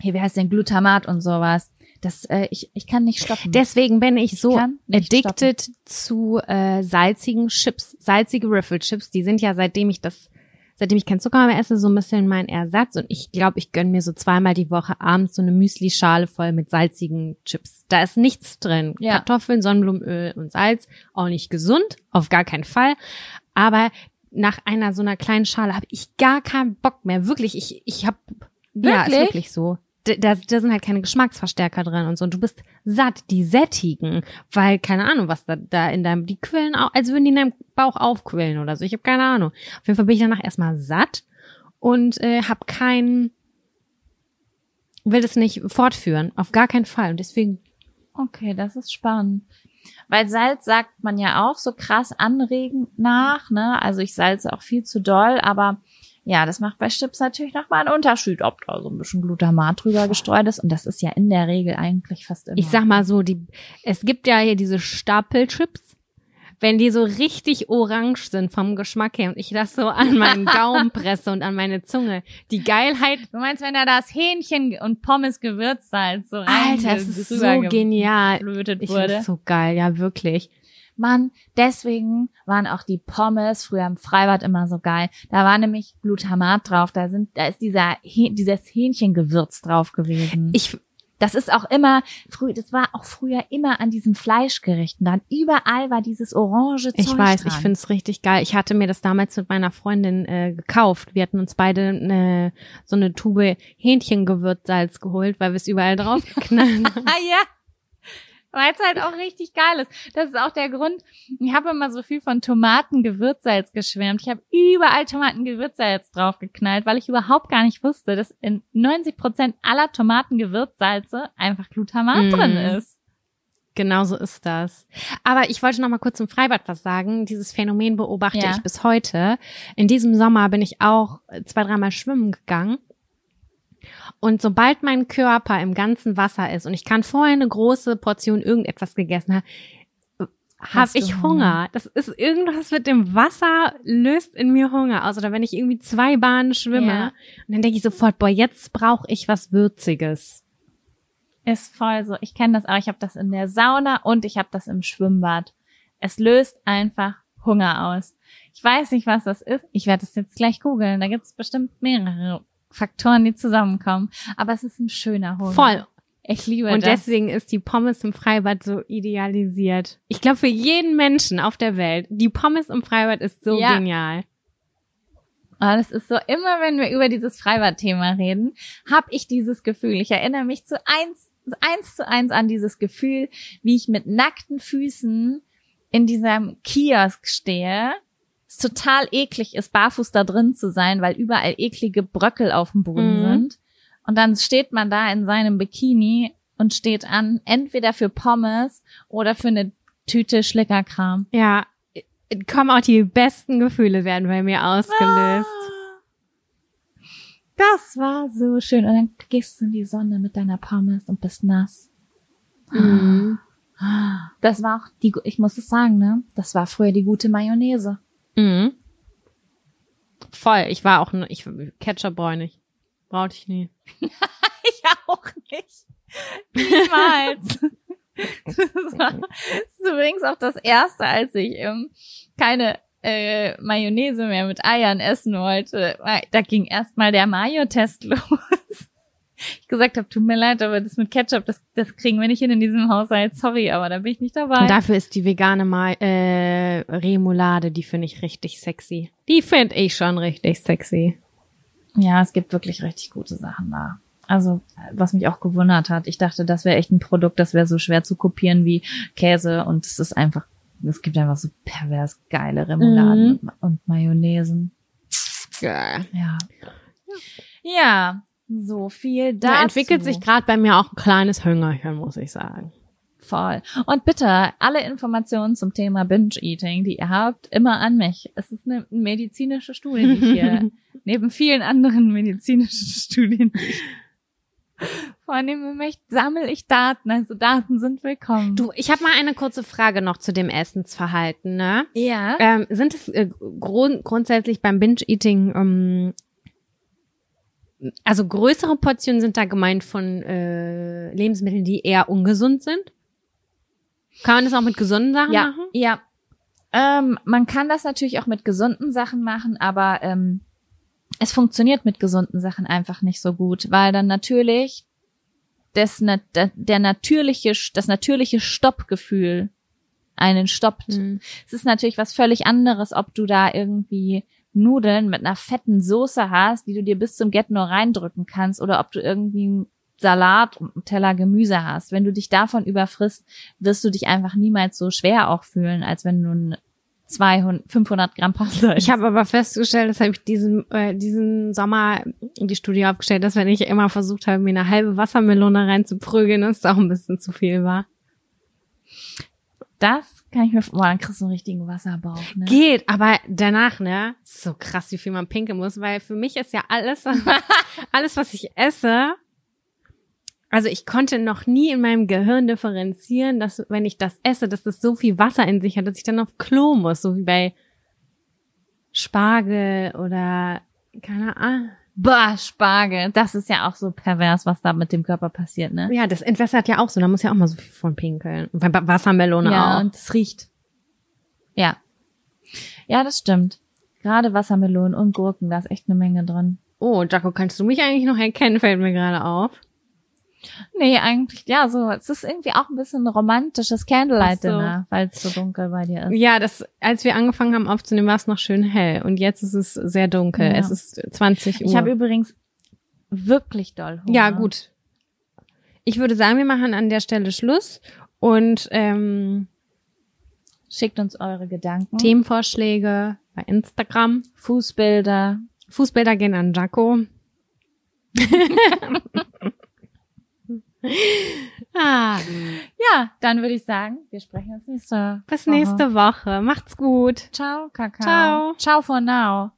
hier, wie heißt denn Glutamat und sowas. Das, äh, ich, ich kann nicht stoppen. Deswegen bin ich, ich so addicted stoppen. zu äh, salzigen Chips, salzige Riffle-Chips. Die sind ja, seitdem ich das, seitdem ich kein Zucker mehr esse, so ein bisschen mein Ersatz. Und ich glaube, ich gönn mir so zweimal die Woche abends so eine Müsli-Schale voll mit salzigen Chips. Da ist nichts drin. Ja. Kartoffeln, Sonnenblumenöl und Salz. Auch nicht gesund, auf gar keinen Fall. Aber nach einer so einer kleinen Schale habe ich gar keinen Bock mehr. Wirklich, ich, ich habe ja, ist wirklich so. Da, da sind halt keine Geschmacksverstärker drin und so. Und du bist satt, die sättigen, weil keine Ahnung, was da, da in deinem, die quillen auch, als würden die in deinem Bauch aufquillen oder so. Ich habe keine Ahnung. Auf jeden Fall bin ich danach erstmal satt und äh, habe keinen, will das nicht fortführen, auf gar keinen Fall. Und deswegen, Okay, das ist spannend. Weil Salz sagt man ja auch so krass anregend nach, ne? Also ich salze auch viel zu doll, aber ja, das macht bei Chips natürlich nochmal einen Unterschied, ob da so ein bisschen Glutamat drüber gestreut ist. Und das ist ja in der Regel eigentlich fast immer. ich sag mal so, die, es gibt ja hier diese Stapelchips. Wenn die so richtig orange sind vom Geschmack her und ich das so an meinen Gaumen presse und an meine Zunge, die Geilheit Du meinst, wenn da das Hähnchen und Pommes Gewürzsalz so rein Alter, es ist so genial. Ich find's so geil, ja, wirklich. Mann, deswegen waren auch die Pommes früher im Freibad immer so geil. Da war nämlich Glutamat drauf, da sind, da ist dieser, dieses Hähnchengewürz drauf gewesen. Ich, das ist auch immer, früh, das war auch früher immer an diesen Fleischgerichten. Dann überall war dieses orange Zeug ich weiß, dran. ich find's richtig geil. Ich hatte mir das damals mit meiner Freundin äh, gekauft. Wir hatten uns beide eine, so eine Tube Hähnchengewürzsalz geholt, weil wir es überall drauf geknallt haben. Ah ja. Weil es halt auch richtig geil ist. Das ist auch der Grund. Ich habe immer so viel von Tomatengewürzsalz geschwärmt. Ich habe überall Tomatengewürzsalz draufgeknallt, weil ich überhaupt gar nicht wusste, dass in 90 Prozent aller Tomatengewürzsalze einfach Glutamat Mm. drin ist. Genau so ist das. Aber ich wollte noch mal kurz zum Freibad was sagen. Dieses Phänomen beobachte Ja. ich bis heute. In diesem Sommer bin ich auch zwei, dreimal schwimmen gegangen. Und sobald mein Körper im ganzen Wasser ist und ich kann vorher eine große Portion irgendetwas gegessen haben, habe ich Hunger? Hunger. Das ist irgendwas mit dem Wasser löst in mir Hunger aus. Oder wenn ich irgendwie zwei Bahnen schwimme Ja. und dann denke ich sofort, boah, jetzt brauche ich was Würziges. Ist voll so. Ich kenne das auch. Ich habe das in der Sauna und ich habe das im Schwimmbad. Es löst einfach Hunger aus. Ich weiß nicht, was das ist. Ich werde es jetzt gleich googeln. Da gibt es bestimmt mehrere Faktoren, die zusammenkommen. Aber es ist ein schöner Hunger. Voll. Ich liebe Und das. deswegen ist die Pommes im Freibad so idealisiert. Ich glaube, für jeden Menschen auf der Welt, die Pommes im Freibad ist so Ja. genial. Aber das ist so, immer wenn wir über dieses Freibad-Thema reden, habe ich dieses Gefühl. Ich erinnere mich zu eins, eins zu eins an dieses Gefühl, wie ich mit nackten Füßen in diesem Kiosk stehe. Es total eklig ist, barfuß da drin zu sein, weil überall eklige Bröckel auf dem Boden Mhm. sind. Und dann steht man da in seinem Bikini und steht an, entweder für Pommes oder für eine Tüte Schlickerkram. Ja, kommen auch die besten Gefühle werden bei mir ausgelöst. Das war so schön. Und dann gehst du in die Sonne mit deiner Pommes und bist nass. Mhm. Das war auch die, ich muss es sagen, ne? Das war früher die gute Mayonnaise. Mhm. Voll. Ich war auch, ne, ich Ketchup ich nicht. Brauchte ich nie. Ich auch nicht. Niemals. das, war, das ist übrigens auch das erste, als ich ähm, keine äh, Mayonnaise mehr mit Eiern essen wollte. Da ging erstmal der Mayo-Test los. Ich gesagt habe, tut mir leid, aber das mit Ketchup, das, das kriegen wir nicht hin in diesem Haushalt. Sorry, aber da bin ich nicht dabei. Und dafür ist die vegane Ma äh, Remoulade, die finde ich richtig sexy. Die finde ich schon richtig sexy. Ja, es gibt wirklich richtig gute Sachen da. Also, was mich auch gewundert hat, ich dachte, das wäre echt ein Produkt, das wäre so schwer zu kopieren wie Käse und es ist einfach, es gibt einfach so pervers geile Remouladen Mhm. und, Mayonnaisen. Ja. Ja. Ja, so viel dazu. Da entwickelt sich gerade bei mir auch ein kleines Hüngerchen, muss ich sagen. voll. Und bitte, alle Informationen zum Thema Binge-Eating, die ihr habt, immer an mich. Es ist eine medizinische Studie, die ich hier, neben vielen anderen medizinischen Studien, die ich vornehme möchte, sammle ich Daten. Also Daten sind willkommen. Du, ich habe mal eine kurze Frage noch zu dem Essensverhalten, ne? ja? Ähm, sind es äh, grund grundsätzlich beim Binge-Eating, ähm, also größere Portionen sind da gemeint von äh, Lebensmitteln, die eher ungesund sind? Kann man das auch mit gesunden Sachen ja, machen? ja. Ähm, man kann das natürlich auch mit gesunden Sachen machen, aber ähm, es funktioniert mit gesunden Sachen einfach nicht so gut, weil dann natürlich das, der natürliche, das natürliche Stoppgefühl einen stoppt. Mhm. Es ist natürlich was völlig anderes, ob du da irgendwie Nudeln mit einer fetten Soße hast, die du dir bis zum Get nur reindrücken kannst, oder ob du irgendwie Salat und einen Teller Gemüse hast. Wenn du dich davon überfrisst, wirst du dich einfach niemals so schwer auch fühlen, als wenn du ein 200, 500 Gramm Pasta. Ich habe aber festgestellt, das habe ich diesen, äh, diesen Sommer in die Studie aufgestellt, dass wenn ich immer versucht habe, mir eine halbe Wassermelone reinzuprügeln, dass es auch ein bisschen zu viel war. Das kann ich mir, boah, dann kriegst du einen richtigen Wasserbauch, ne? Geht, aber danach, ne, so krass, wie viel man pinkeln muss, weil für mich ist ja alles, alles, was ich esse, also ich konnte noch nie in meinem Gehirn differenzieren, dass wenn ich das esse, dass das so viel Wasser in sich hat, dass ich dann auf Klo muss, so wie bei Spargel oder keine Ahnung. Bah, Spargel. Das ist ja auch so pervers, was da mit dem Körper passiert, ne? Ja, das entwässert ja auch so, da muss ja auch mal so viel von pinkeln. Und bei Wassermelone ja, auch. und es riecht. Ja. Ja, das stimmt. Gerade Wassermelonen und Gurken, da ist echt eine Menge drin. Oh, Jaco, kannst du mich eigentlich noch erkennen, fällt mir gerade auf. Nee, eigentlich, ja, so, es ist irgendwie auch ein bisschen romantisches Candlelight-Dinner, weil es so dunkel bei dir ist. Ja, das, als wir angefangen haben aufzunehmen, war es noch schön hell. Und jetzt ist es sehr dunkel. Ja. Es ist 20 Uhr. Ich habe übrigens wirklich doll Hunger. ja, gut. Ich würde sagen, wir machen an der Stelle Schluss und ähm, Schickt uns eure Gedanken. Themenvorschläge bei Instagram. Fußbilder. Fußbilder gehen an Jaco. ah, Ja, dann würde ich sagen, wir sprechen uns nächste bis Woche. nächste Woche. Macht's gut. Ciao, Kakao. Ciao. Ciao for now.